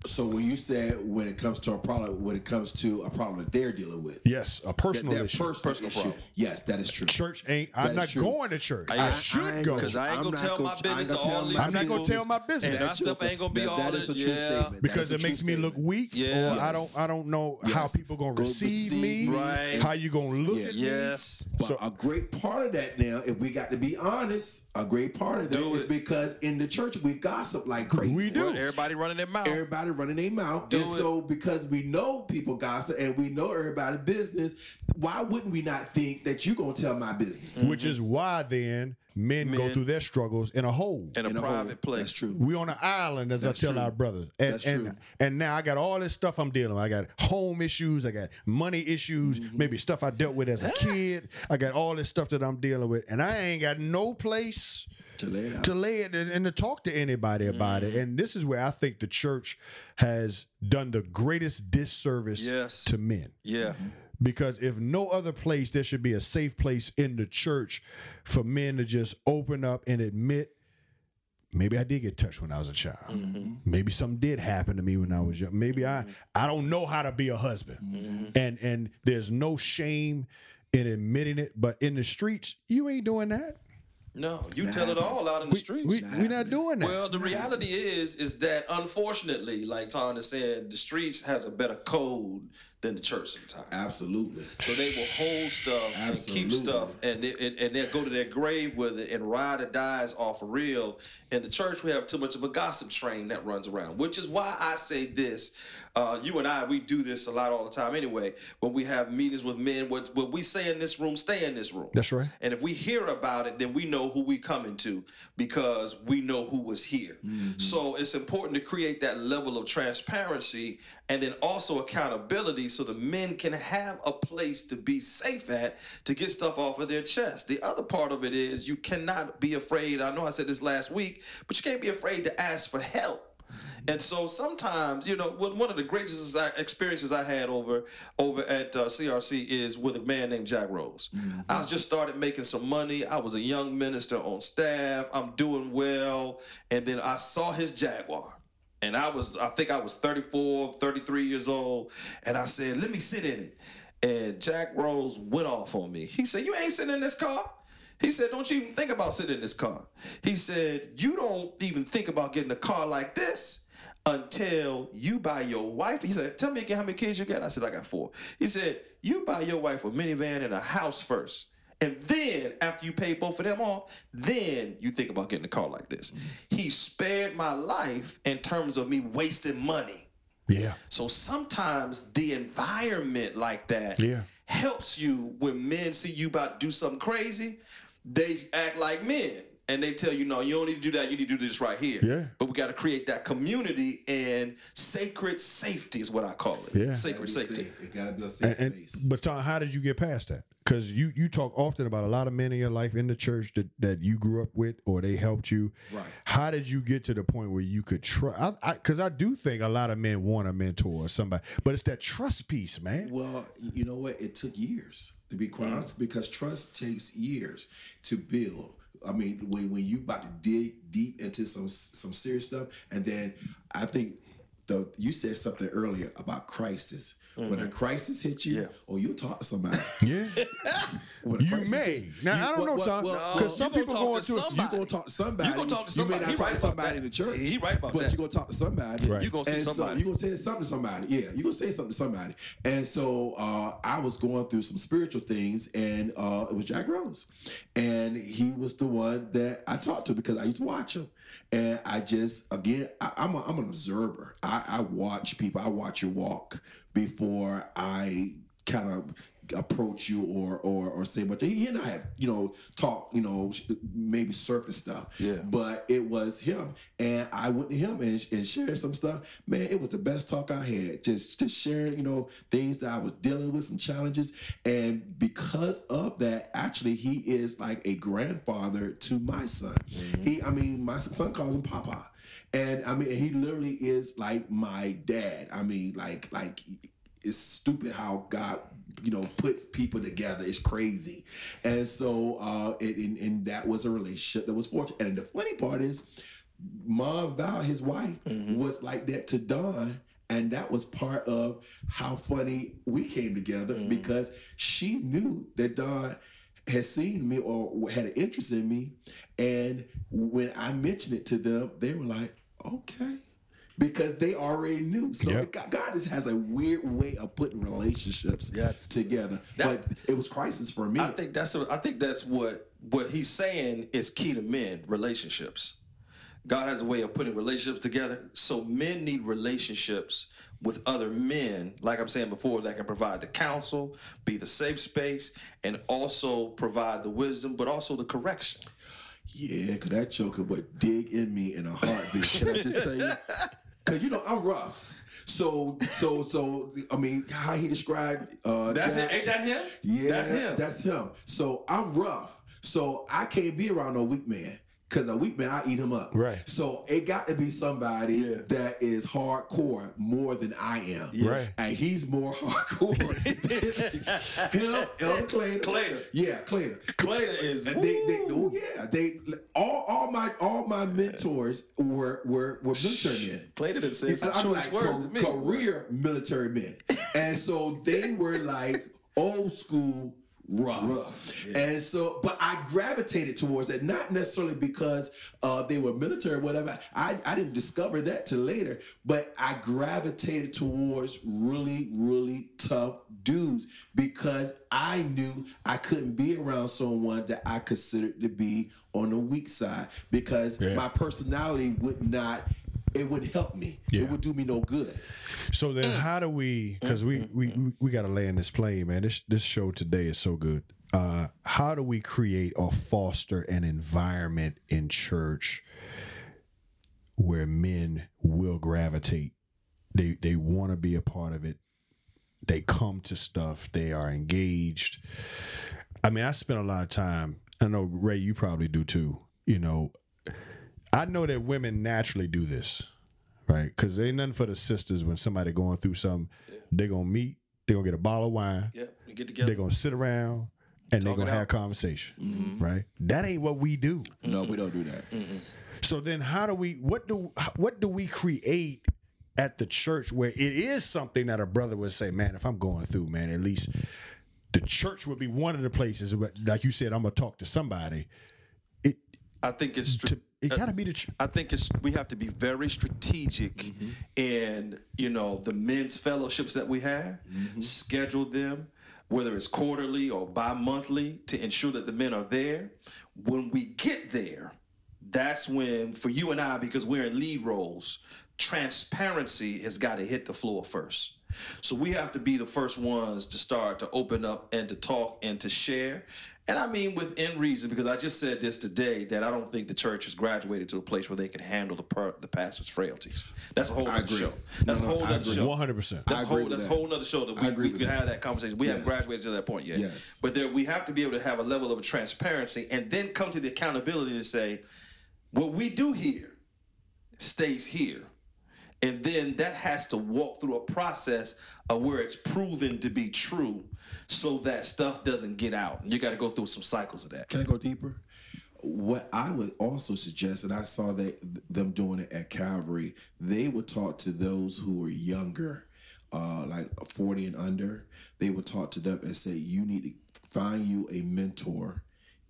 [SPEAKER 3] So when you said when it comes to a problem, when it comes to a problem that they're dealing with,
[SPEAKER 2] Yes, a personal
[SPEAKER 3] their
[SPEAKER 2] issue.
[SPEAKER 3] personal,
[SPEAKER 4] Personal
[SPEAKER 3] issue,
[SPEAKER 4] problem.
[SPEAKER 3] yes, that is true.
[SPEAKER 2] Church ain't.
[SPEAKER 3] That
[SPEAKER 2] I'm not
[SPEAKER 3] true.
[SPEAKER 2] going to church. I,
[SPEAKER 4] I-
[SPEAKER 2] should
[SPEAKER 3] I
[SPEAKER 2] go.
[SPEAKER 4] Because I ain't
[SPEAKER 3] I'm
[SPEAKER 4] gonna tell
[SPEAKER 3] gonna-
[SPEAKER 4] my business
[SPEAKER 3] gonna
[SPEAKER 4] all
[SPEAKER 3] my
[SPEAKER 4] these
[SPEAKER 2] I'm not gonna tell my business.
[SPEAKER 4] And
[SPEAKER 2] That's
[SPEAKER 4] my stuff ain't gonna be
[SPEAKER 3] That-
[SPEAKER 4] all
[SPEAKER 3] that is a true
[SPEAKER 4] yeah.
[SPEAKER 3] statement.
[SPEAKER 2] because
[SPEAKER 3] That
[SPEAKER 2] it
[SPEAKER 3] is a
[SPEAKER 2] makes
[SPEAKER 3] true
[SPEAKER 2] me look weak,
[SPEAKER 4] Yeah.
[SPEAKER 2] or I don't. I don't know how
[SPEAKER 3] Yes.
[SPEAKER 2] people gonna receive me.
[SPEAKER 3] me.
[SPEAKER 4] Right.
[SPEAKER 2] How you gonna look at me?
[SPEAKER 4] Yes.
[SPEAKER 2] So-
[SPEAKER 3] a great part of that now, if we got to be honest, a great part of that
[SPEAKER 4] Do
[SPEAKER 3] is
[SPEAKER 4] it.
[SPEAKER 3] because in the church we gossip like crazy.
[SPEAKER 2] We do.
[SPEAKER 4] Everybody running their mouth.
[SPEAKER 3] Everybody running their mouth.
[SPEAKER 4] Do
[SPEAKER 3] and
[SPEAKER 4] it.
[SPEAKER 3] so because we know people gossip and we know everybody business, why wouldn't we not think that you gonna tell my business?
[SPEAKER 2] Which is why then men, go through their struggles in a hole.
[SPEAKER 4] in a
[SPEAKER 3] In a hole.
[SPEAKER 4] private place.
[SPEAKER 3] That's true.
[SPEAKER 2] we on an island, as
[SPEAKER 3] That's
[SPEAKER 2] I tell
[SPEAKER 3] true.
[SPEAKER 2] our brothers. And,
[SPEAKER 3] That's
[SPEAKER 2] and,
[SPEAKER 3] true.
[SPEAKER 2] and now I got all this stuff I'm dealing with. I got home issues. I got money issues.
[SPEAKER 3] Mm-hmm.
[SPEAKER 2] Maybe stuff I dealt with as a [gasps] kid. I got all this stuff that I'm dealing with, and I ain't got no place
[SPEAKER 3] To lay it out.
[SPEAKER 2] to lay it and, and to talk to anybody about
[SPEAKER 3] Mm.
[SPEAKER 2] it. And this is where I think the church has done the greatest disservice
[SPEAKER 4] Yes.
[SPEAKER 2] to men.
[SPEAKER 4] Yeah.
[SPEAKER 2] Because if no other place, there should be a safe place in the church for men to just open up and admit, maybe I did get touched when I was a child.
[SPEAKER 3] Mm-hmm.
[SPEAKER 2] Maybe something did happen to me when I was young. Maybe I I don't know how to be a husband.
[SPEAKER 3] Mm-hmm.
[SPEAKER 2] And and there's no shame in admitting it. But in the streets, you ain't doing that.
[SPEAKER 4] No, you tell it all out in the
[SPEAKER 2] We,
[SPEAKER 4] streets.
[SPEAKER 2] we, we not doing that.
[SPEAKER 4] Well, the reality is, is that unfortunately, like Ton is saying, the streets has a better code than the church sometimes.
[SPEAKER 3] Absolutely.
[SPEAKER 4] So they will hold stuff and keep stuff, and they, and, and they'll go to their grave with it and ride or dies off of real. In the church, we have too much of a gossip train that runs around, which is why I say this. Uh, you and I, we do this a lot all the time anyway. When we have meetings with men, what, what we say in this room, stay in this room.
[SPEAKER 2] That's right.
[SPEAKER 4] And if we hear about it, then we know who we coming to because we know who was here. So it's important to create that level of transparency and then also accountability so the men can have a place to be safe at to get stuff off of their chest. The other part of it is you cannot be afraid. I know I said this last week, but you can't be afraid to ask for help. And so sometimes, you know, one of the greatest experiences I had over over at uh, CRC is with a man named Jack Rose. I just started making some money. I was a young minister on staff. I'm doing well, and then I saw his Jaguar. And I was, I think I was 34, 33 years old. And I said, let me sit in it. And Jack Rose went off on me. He said, You ain't sitting in this car. He said, Don't you even think about sitting in this car. He said, You don't even think about getting a car like this until you buy your wife. He said, Tell me again how many kids you got. I said, I got four. He said, You buy your wife a minivan and a house first. And then after you pay both of them off, then you think about getting a car like this. Mm-hmm. He spared my life in terms of me wasting money.
[SPEAKER 2] yeah.
[SPEAKER 4] So sometimes the environment like that
[SPEAKER 2] Yeah.
[SPEAKER 4] helps you when men see you about to do something crazy, they act like men. And they tell you, no, you don't need to do that. You need to do this right here.
[SPEAKER 2] Yeah.
[SPEAKER 4] But we got to create that community and sacred safety is what I call it.
[SPEAKER 2] Yeah.
[SPEAKER 4] Sacred safety.
[SPEAKER 3] It gotta be a safe
[SPEAKER 2] And,
[SPEAKER 3] space.
[SPEAKER 2] but Ton, how did you get past that? Because you you talk often about a lot of men in your life in the church that, that you grew up with or they helped you.
[SPEAKER 3] Right.
[SPEAKER 2] How did you get to the point where you could trust? Because I, do think a lot of men want a mentor or somebody, but it's that trust piece, man.
[SPEAKER 3] Well, you know what? It took years to be quite honest, because trust takes years to build. I mean, when when you about to dig deep into some some serious stuff, and then I think the you said something earlier about crisis. When a crisis hits you,
[SPEAKER 4] Yeah.
[SPEAKER 3] or you'll talk to somebody.
[SPEAKER 2] Yeah, [laughs] you may.
[SPEAKER 3] hit-
[SPEAKER 2] Now
[SPEAKER 3] you-
[SPEAKER 2] I don't
[SPEAKER 3] well,
[SPEAKER 2] know,
[SPEAKER 3] well,
[SPEAKER 2] Ton,
[SPEAKER 3] well,
[SPEAKER 2] because some people
[SPEAKER 4] talk
[SPEAKER 2] going
[SPEAKER 4] to
[SPEAKER 2] to.
[SPEAKER 4] some-
[SPEAKER 3] you gonna talk to somebody.
[SPEAKER 4] You're gonna talk to somebody.
[SPEAKER 3] You may
[SPEAKER 4] He
[SPEAKER 3] not talk
[SPEAKER 4] right
[SPEAKER 3] to
[SPEAKER 4] about
[SPEAKER 3] somebody
[SPEAKER 4] that.
[SPEAKER 3] in the church.
[SPEAKER 4] He right about
[SPEAKER 3] but
[SPEAKER 4] that.
[SPEAKER 3] you gonna talk to somebody.
[SPEAKER 2] Right.
[SPEAKER 4] You gonna see
[SPEAKER 3] and So
[SPEAKER 4] somebody.
[SPEAKER 3] you gonna say something to somebody. Yeah, you're gonna say something to somebody. And so uh, I was going through some spiritual things, and uh, it was Jack Rose, and he was the one that I talked to because I used to watch him. And I just, again, I, I'm, a, I'm an observer. I, I watch people. I watch you walk before I kind of approach you or or or say much. He and I have you know talk you know maybe surface stuff.
[SPEAKER 4] Yeah.
[SPEAKER 3] But it was him, and I went to him and, and shared some stuff. Man, it was the best talk I had. Just just sharing you know things that I was dealing with, some challenges, and because of that, actually he is like a grandfather to my son. Mm-hmm. He, I mean, my son calls him Papa. And I mean, he literally is like my dad. I mean, like, like it's stupid how God, you know, puts people together. It's crazy, and so, uh, it, and, and that was a relationship that was fortunate. And the funny part is, Mom Val, his wife, was like that to Don. And that was part of how funny we came together because she knew that Don had seen me or had an interest in me. And when I mentioned it to them, they were like, okay. Because they already knew. So
[SPEAKER 2] Yep.
[SPEAKER 3] God, God just has a weird way of putting relationships
[SPEAKER 4] That's-
[SPEAKER 3] together.
[SPEAKER 4] That-
[SPEAKER 3] but it was crisis for me.
[SPEAKER 4] I think that's a, I think that's what what he's saying is key to men relationships. God has a way of putting relationships together. So men need relationships with other men, like I'm saying before, that can provide the counsel, be the safe space, and also provide the wisdom, but also the correction.
[SPEAKER 3] Yeah, cause that joker would dig in me in a heartbeat. Can I just tell you? [laughs] Cause you know I'm rough. So so so I mean how he described uh
[SPEAKER 4] That's
[SPEAKER 3] Jack-
[SPEAKER 4] it. Ain't that him?
[SPEAKER 3] Yeah,
[SPEAKER 4] That's him.
[SPEAKER 3] That's him. So I'm rough. So I can't be around no weak man. Cause a weak man, I eat him up.
[SPEAKER 2] Right.
[SPEAKER 3] So it got to be somebody
[SPEAKER 4] Yeah.
[SPEAKER 3] that is hardcore more than I am.
[SPEAKER 2] Right.
[SPEAKER 3] And he's more [laughs] hardcore. [laughs] him, Elder Clayton.
[SPEAKER 4] Clayton.
[SPEAKER 3] Yeah, Clayton.
[SPEAKER 4] Clayton is-
[SPEAKER 3] And they, they, oh yeah, they all, all my all my mentors were were were military men.
[SPEAKER 4] Clayton done said some
[SPEAKER 3] I'm
[SPEAKER 4] choice
[SPEAKER 3] like
[SPEAKER 4] words
[SPEAKER 3] ca-
[SPEAKER 4] to me.
[SPEAKER 3] career military men, and so they were like old school rough.
[SPEAKER 4] Rough,
[SPEAKER 3] And so, but I gravitated towards that, not necessarily because uh, they were military or whatever. I, I didn't discover that till later, but I gravitated towards really, really tough dudes because I knew I couldn't be around someone that I considered to be on the weak side because
[SPEAKER 2] Yeah.
[SPEAKER 3] my personality would not. It wouldn't help me.
[SPEAKER 2] Yeah.
[SPEAKER 3] It would do me no good.
[SPEAKER 2] So
[SPEAKER 3] Mm.
[SPEAKER 2] then, how do we? Because we we we, we got to lay in this plane, man. This this show today is so good. Uh, how do we create or foster an environment in church where men will gravitate? They they want to be a part of it. They come to stuff. They are engaged. I mean, I spend a lot of time. I know Ray, you probably do too. You know, I know that women naturally do this, right? Because ain't nothing for the sisters when somebody going through something. They gonna meet. They gonna get a bottle of wine.
[SPEAKER 4] Yeah, we get
[SPEAKER 2] They
[SPEAKER 4] together.
[SPEAKER 2] gonna sit around and they
[SPEAKER 4] Talk it
[SPEAKER 2] gonna have
[SPEAKER 4] out.
[SPEAKER 2] conversation, mm-hmm. right? That ain't what we do.
[SPEAKER 3] No, we don't do that.
[SPEAKER 2] So then, how do we? What do what do we create at the church where it is something that a brother would say, man, if I'm going through, man, at least the church would be one of the places. Where, like you said, I'm gonna talk to somebody. It
[SPEAKER 4] I think it's
[SPEAKER 2] to, it gotta be the. Ch-
[SPEAKER 4] I think it's we have to be very strategic
[SPEAKER 3] Mm-hmm.
[SPEAKER 4] in you know the men's fellowships that we have,
[SPEAKER 3] Mm-hmm.
[SPEAKER 4] schedule them, whether it's quarterly or bi-monthly, to ensure that the men are there. When we get there, that's when for you and I, because we're in lead roles, transparency has got to hit the floor first. So we have to be the first ones to start to open up and to talk and to share. And I mean within reason, because I just said this today that I don't think the church has graduated to a place where they can handle the per, the pastor's frailties. That's a whole
[SPEAKER 3] I
[SPEAKER 4] other
[SPEAKER 3] agree.
[SPEAKER 4] show. That's
[SPEAKER 3] No,
[SPEAKER 4] a whole
[SPEAKER 3] I
[SPEAKER 4] other
[SPEAKER 3] agree.
[SPEAKER 4] show.
[SPEAKER 2] One hundred percent.
[SPEAKER 4] That's
[SPEAKER 3] I
[SPEAKER 4] a
[SPEAKER 3] agree
[SPEAKER 4] whole that's a
[SPEAKER 3] that.
[SPEAKER 4] whole other show that
[SPEAKER 3] I
[SPEAKER 4] we,
[SPEAKER 3] agree
[SPEAKER 4] we
[SPEAKER 3] with
[SPEAKER 4] can
[SPEAKER 3] that.
[SPEAKER 4] have that conversation. We haven't graduated to that point yet.
[SPEAKER 3] Yes.
[SPEAKER 4] But there we have to be able to have a level of transparency and then come to the accountability to say, what we do here stays here. And then that has to walk through a process of where it's proven to be true so that stuff doesn't get out. You got to go through some cycles of that.
[SPEAKER 3] Can I go deeper? What I would also suggest, and I saw that them doing it at Calvary, they would talk to those who were younger, uh, like 40 and under. They would talk to them and say, You need to find you a mentor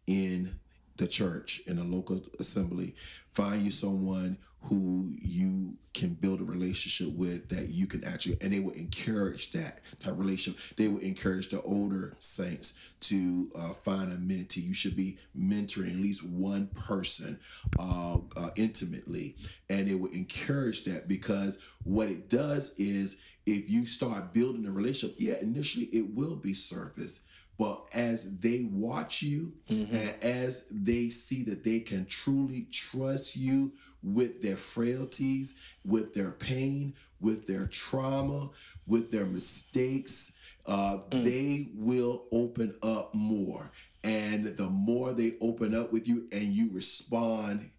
[SPEAKER 3] in the church, in a local assembly. Find you someone who you can build a relationship with that you can actually and they will encourage that type of relationship. They will encourage the older saints to uh, find a mentee. You should be mentoring at least one person uh, uh, intimately. And it will encourage that because what it does is if you start building a relationship yeah initially it will be surface but as they watch you and as they see that they can truly trust you with their frailties, with their pain, with their trauma, with their mistakes, uh, they will open up more. And the more they open up with you and you respond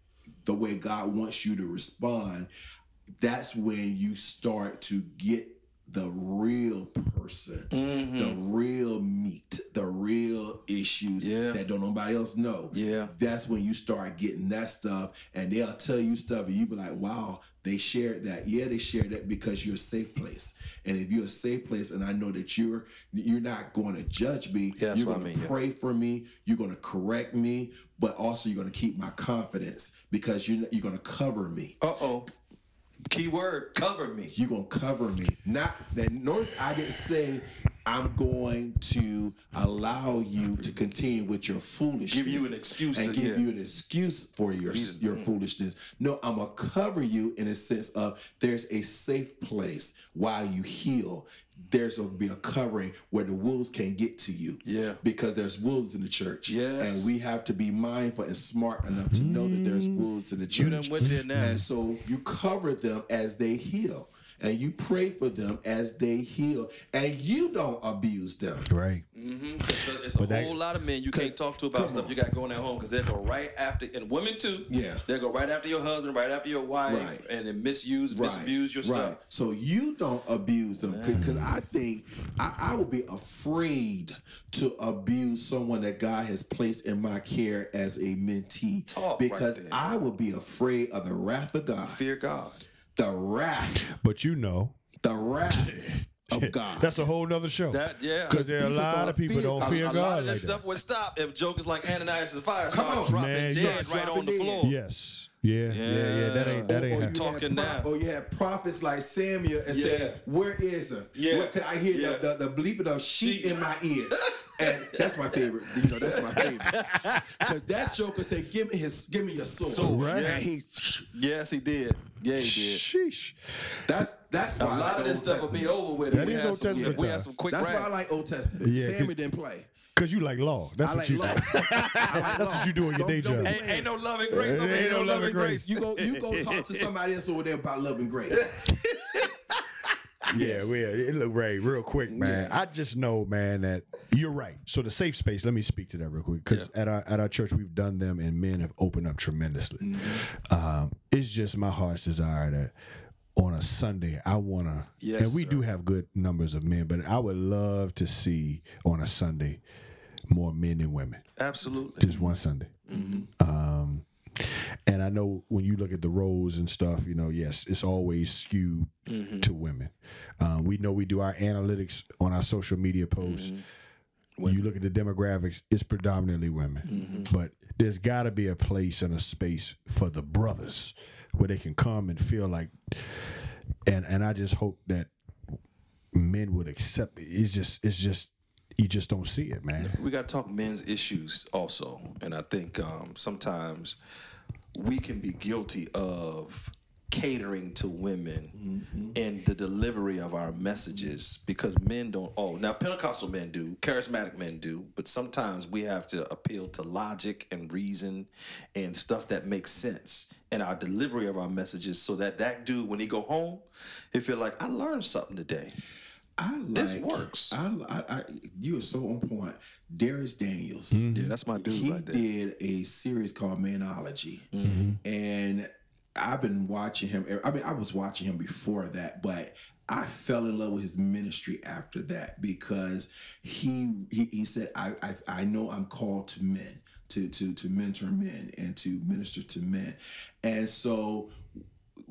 [SPEAKER 3] the way God wants you to respond, that's when you start to get the real person, the real meat, the real everybody else know.
[SPEAKER 4] Yeah.
[SPEAKER 3] That's when you start getting that stuff and they'll tell you stuff and you be like, wow, they shared that. Yeah, they shared that because you're a safe place. And if you're a safe place and I know that you're you're not going to judge me,
[SPEAKER 4] Yeah,
[SPEAKER 3] you're going to
[SPEAKER 4] mean, yeah.
[SPEAKER 3] pray for me, you're going to correct me, but also you're going to keep my confidence because you're you're going to cover me.
[SPEAKER 4] Uh oh. Keyword cover me.
[SPEAKER 3] You're gonna cover me. Not that notice I didn't say I'm going to allow you to continue with your foolishness.
[SPEAKER 4] Give you an excuse
[SPEAKER 3] and
[SPEAKER 4] to-
[SPEAKER 3] give
[SPEAKER 4] yeah.
[SPEAKER 3] you an excuse for your your foolishness. No, I'm gonna cover you in a sense of there's a safe place while you heal. There's gonna be a covering where the wolves can't get to you.
[SPEAKER 4] Yeah.
[SPEAKER 3] Because there's wolves in the church.
[SPEAKER 4] Yes.
[SPEAKER 3] And we have to be mindful and smart enough to know that there's mm. wolves in the church.
[SPEAKER 4] You done went there now.
[SPEAKER 3] And so you cover them as they heal. And you pray for them as they heal. And you don't abuse them.
[SPEAKER 2] Right. Mm-hmm.
[SPEAKER 4] It's a, it's a
[SPEAKER 2] But that-
[SPEAKER 4] whole lot of men you can't talk to about stuff
[SPEAKER 3] on.
[SPEAKER 4] you got going at home because they'll go right after, and women too.
[SPEAKER 3] Yeah.
[SPEAKER 4] They'll go right after your husband, right after your wife,
[SPEAKER 3] Right.
[SPEAKER 4] and then misuse, misabuse your stuff.
[SPEAKER 3] So you don't abuse them because I think I, I would be afraid to abuse someone that God has placed in my care as a mentee
[SPEAKER 4] Talk
[SPEAKER 3] because
[SPEAKER 4] there.
[SPEAKER 3] I would be afraid of the wrath of God,
[SPEAKER 4] Fear God.
[SPEAKER 3] The wrath,
[SPEAKER 2] But you know,
[SPEAKER 3] the wrath of [laughs] God.
[SPEAKER 2] that's a whole nother show.
[SPEAKER 4] That yeah.
[SPEAKER 2] Because there are a lot of people
[SPEAKER 3] fear
[SPEAKER 2] don't fear
[SPEAKER 4] a, a
[SPEAKER 2] God
[SPEAKER 4] lot of
[SPEAKER 2] like
[SPEAKER 4] stuff
[SPEAKER 2] that.
[SPEAKER 4] would stop if jokers like Ananias and Fire start
[SPEAKER 3] on.
[SPEAKER 4] dropping
[SPEAKER 2] Man,
[SPEAKER 4] dead
[SPEAKER 2] yes.
[SPEAKER 4] right on the
[SPEAKER 3] Dropping
[SPEAKER 4] floor.
[SPEAKER 2] Yes. Yeah, yeah, yeah. That ain't that
[SPEAKER 3] Or-
[SPEAKER 2] ain't oh, oh,
[SPEAKER 3] or
[SPEAKER 2] happening.
[SPEAKER 3] Oh, you had
[SPEAKER 4] Talking now.
[SPEAKER 3] Or you had prophets like Samuel and
[SPEAKER 4] Yeah.
[SPEAKER 3] said, "Where is he?
[SPEAKER 4] Yeah.
[SPEAKER 3] Where can I hear
[SPEAKER 4] Yeah.
[SPEAKER 3] the, the, the bleeping of sheep
[SPEAKER 4] Sheep.
[SPEAKER 3] in my ear?" [laughs] And that's my favorite. You know, that's my favorite. Because that Joker said, "Give me his, give me your soul."
[SPEAKER 4] So
[SPEAKER 2] Right.
[SPEAKER 3] And he,
[SPEAKER 4] Yes, he did. Yeah, he did.
[SPEAKER 2] Sheesh.
[SPEAKER 3] that's that's
[SPEAKER 4] A
[SPEAKER 3] why I
[SPEAKER 4] lot
[SPEAKER 3] like
[SPEAKER 4] of this
[SPEAKER 3] Old
[SPEAKER 4] stuff will be over with.
[SPEAKER 2] That
[SPEAKER 4] we
[SPEAKER 2] is
[SPEAKER 4] had
[SPEAKER 2] Old
[SPEAKER 4] some,
[SPEAKER 2] Testament
[SPEAKER 4] if we had
[SPEAKER 2] time.
[SPEAKER 4] some quick
[SPEAKER 3] That's
[SPEAKER 4] rap.
[SPEAKER 3] why I like Old Testament.
[SPEAKER 2] Yeah,
[SPEAKER 3] Samuel
[SPEAKER 2] 'cause-
[SPEAKER 3] didn't play.
[SPEAKER 2] Cause you like law. That's
[SPEAKER 3] I
[SPEAKER 2] what
[SPEAKER 3] like
[SPEAKER 2] you
[SPEAKER 3] law.
[SPEAKER 2] do. [laughs]
[SPEAKER 3] I like
[SPEAKER 2] That's
[SPEAKER 3] law.
[SPEAKER 2] what you do in your
[SPEAKER 3] Don't-
[SPEAKER 2] day job.
[SPEAKER 4] Ain't, ain't no love and grace.
[SPEAKER 2] Ain't
[SPEAKER 4] over here.
[SPEAKER 2] no
[SPEAKER 4] Ain't no love and grace.
[SPEAKER 3] You go, you go talk to [laughs] somebody else over there about love and grace. [laughs]
[SPEAKER 2] Yeah, well, it look right real quick, man. I just know, man, that you're right. So the safe space. Let me speak to that real quick, because at our at our church we've done them, and men have opened up tremendously. Um, it's just my heart's desire that on a Sunday I want to,
[SPEAKER 4] Yes,
[SPEAKER 2] and we
[SPEAKER 4] sir.
[SPEAKER 2] do have good numbers of men, but I would love to see on a Sunday more men than women.
[SPEAKER 4] Absolutely.
[SPEAKER 2] Just one Sunday. Um, and I know when you look at the roles and stuff, you know, yes, it's always skewed to women. Um, we know we do our analytics on our social media posts. When you look at the demographics, it's predominantly women. But there's got to be a place and a space for the brothers where they can come and feel like, and and I just hope that men would accept it. It's just, it's just, you just don't see it, man.
[SPEAKER 4] we got to talk men's issues also, and I think um, sometimes we can be guilty of catering to women mm-hmm. in the delivery of our messages because men don't oh now pentecostal men do charismatic men do but sometimes we have to appeal to logic and reason and stuff that makes sense in our delivery of our messages so that that dude when he go home he feel like i learned something today
[SPEAKER 3] I like
[SPEAKER 4] This works.
[SPEAKER 3] I, I, I you are so on point. Dharius Daniels. Mm-hmm.
[SPEAKER 4] yeah that's my dude
[SPEAKER 3] he
[SPEAKER 4] right there
[SPEAKER 3] did a series called Manology, mm-hmm. and I've been watching him. I mean, I was watching him before that, but I fell in love with his ministry after that because he he, he said, I, I I know I'm called to men. To, to, to mentor men and to minister to men. And so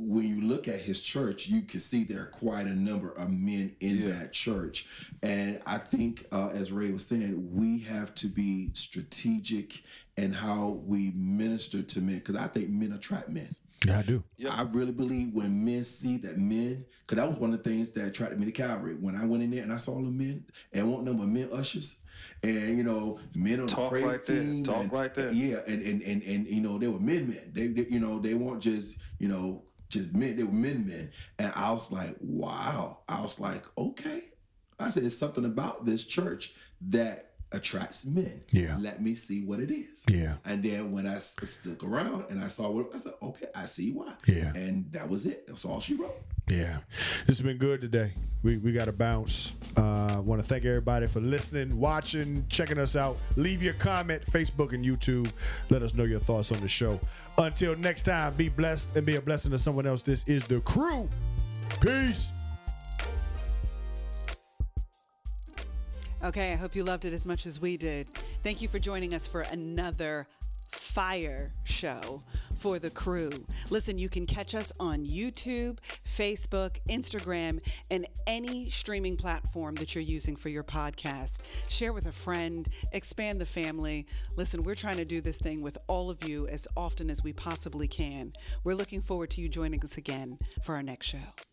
[SPEAKER 3] when you look at his church, you can see there are quite a number of men in that church. And I think, uh, as Ray was saying, we have to be strategic in how we minister to men because I think men attract men.
[SPEAKER 2] Yeah, I do.
[SPEAKER 3] Yeah, I really believe when men see that men, because that was one of the things that attracted me to Calvary. When I went in there and I saw all the men, and one number of men ushers, and you know, men on
[SPEAKER 4] Talk
[SPEAKER 3] the praise
[SPEAKER 4] right there.
[SPEAKER 3] team,
[SPEAKER 4] Talk
[SPEAKER 3] and-
[SPEAKER 4] right there.
[SPEAKER 3] Yeah, and and and and you know, they were men, men. They, they you know, they weren't just you know just men. They were men, men. And I was like, wow. I was like, okay. I said, there's something about this church that attracts men.
[SPEAKER 2] Yeah.
[SPEAKER 3] Let me see what it is.
[SPEAKER 2] Yeah.
[SPEAKER 3] And then when I stuck around and I saw what I said, okay, I see why.
[SPEAKER 2] Yeah.
[SPEAKER 3] And that was it. That's all she wrote.
[SPEAKER 2] Yeah, this has been good today. We we got to bounce. Uh, Want to thank everybody for listening, watching, checking us out. Leave your comment, Facebook and YouTube. Let us know your thoughts on the show. Until next time, be blessed and be a blessing to someone else. This is the crew. Peace.
[SPEAKER 1] Okay, I hope you loved it as much as we did. Thank you for joining us for another fire show for the crew. Listen, you can catch us on YouTube, Facebook, Instagram, and any streaming platform that you're using for your podcast. Share with a friend, expand the family. Listen, we're trying to do this thing with all of you as often as we possibly can. We're looking forward to you joining us again for our next show.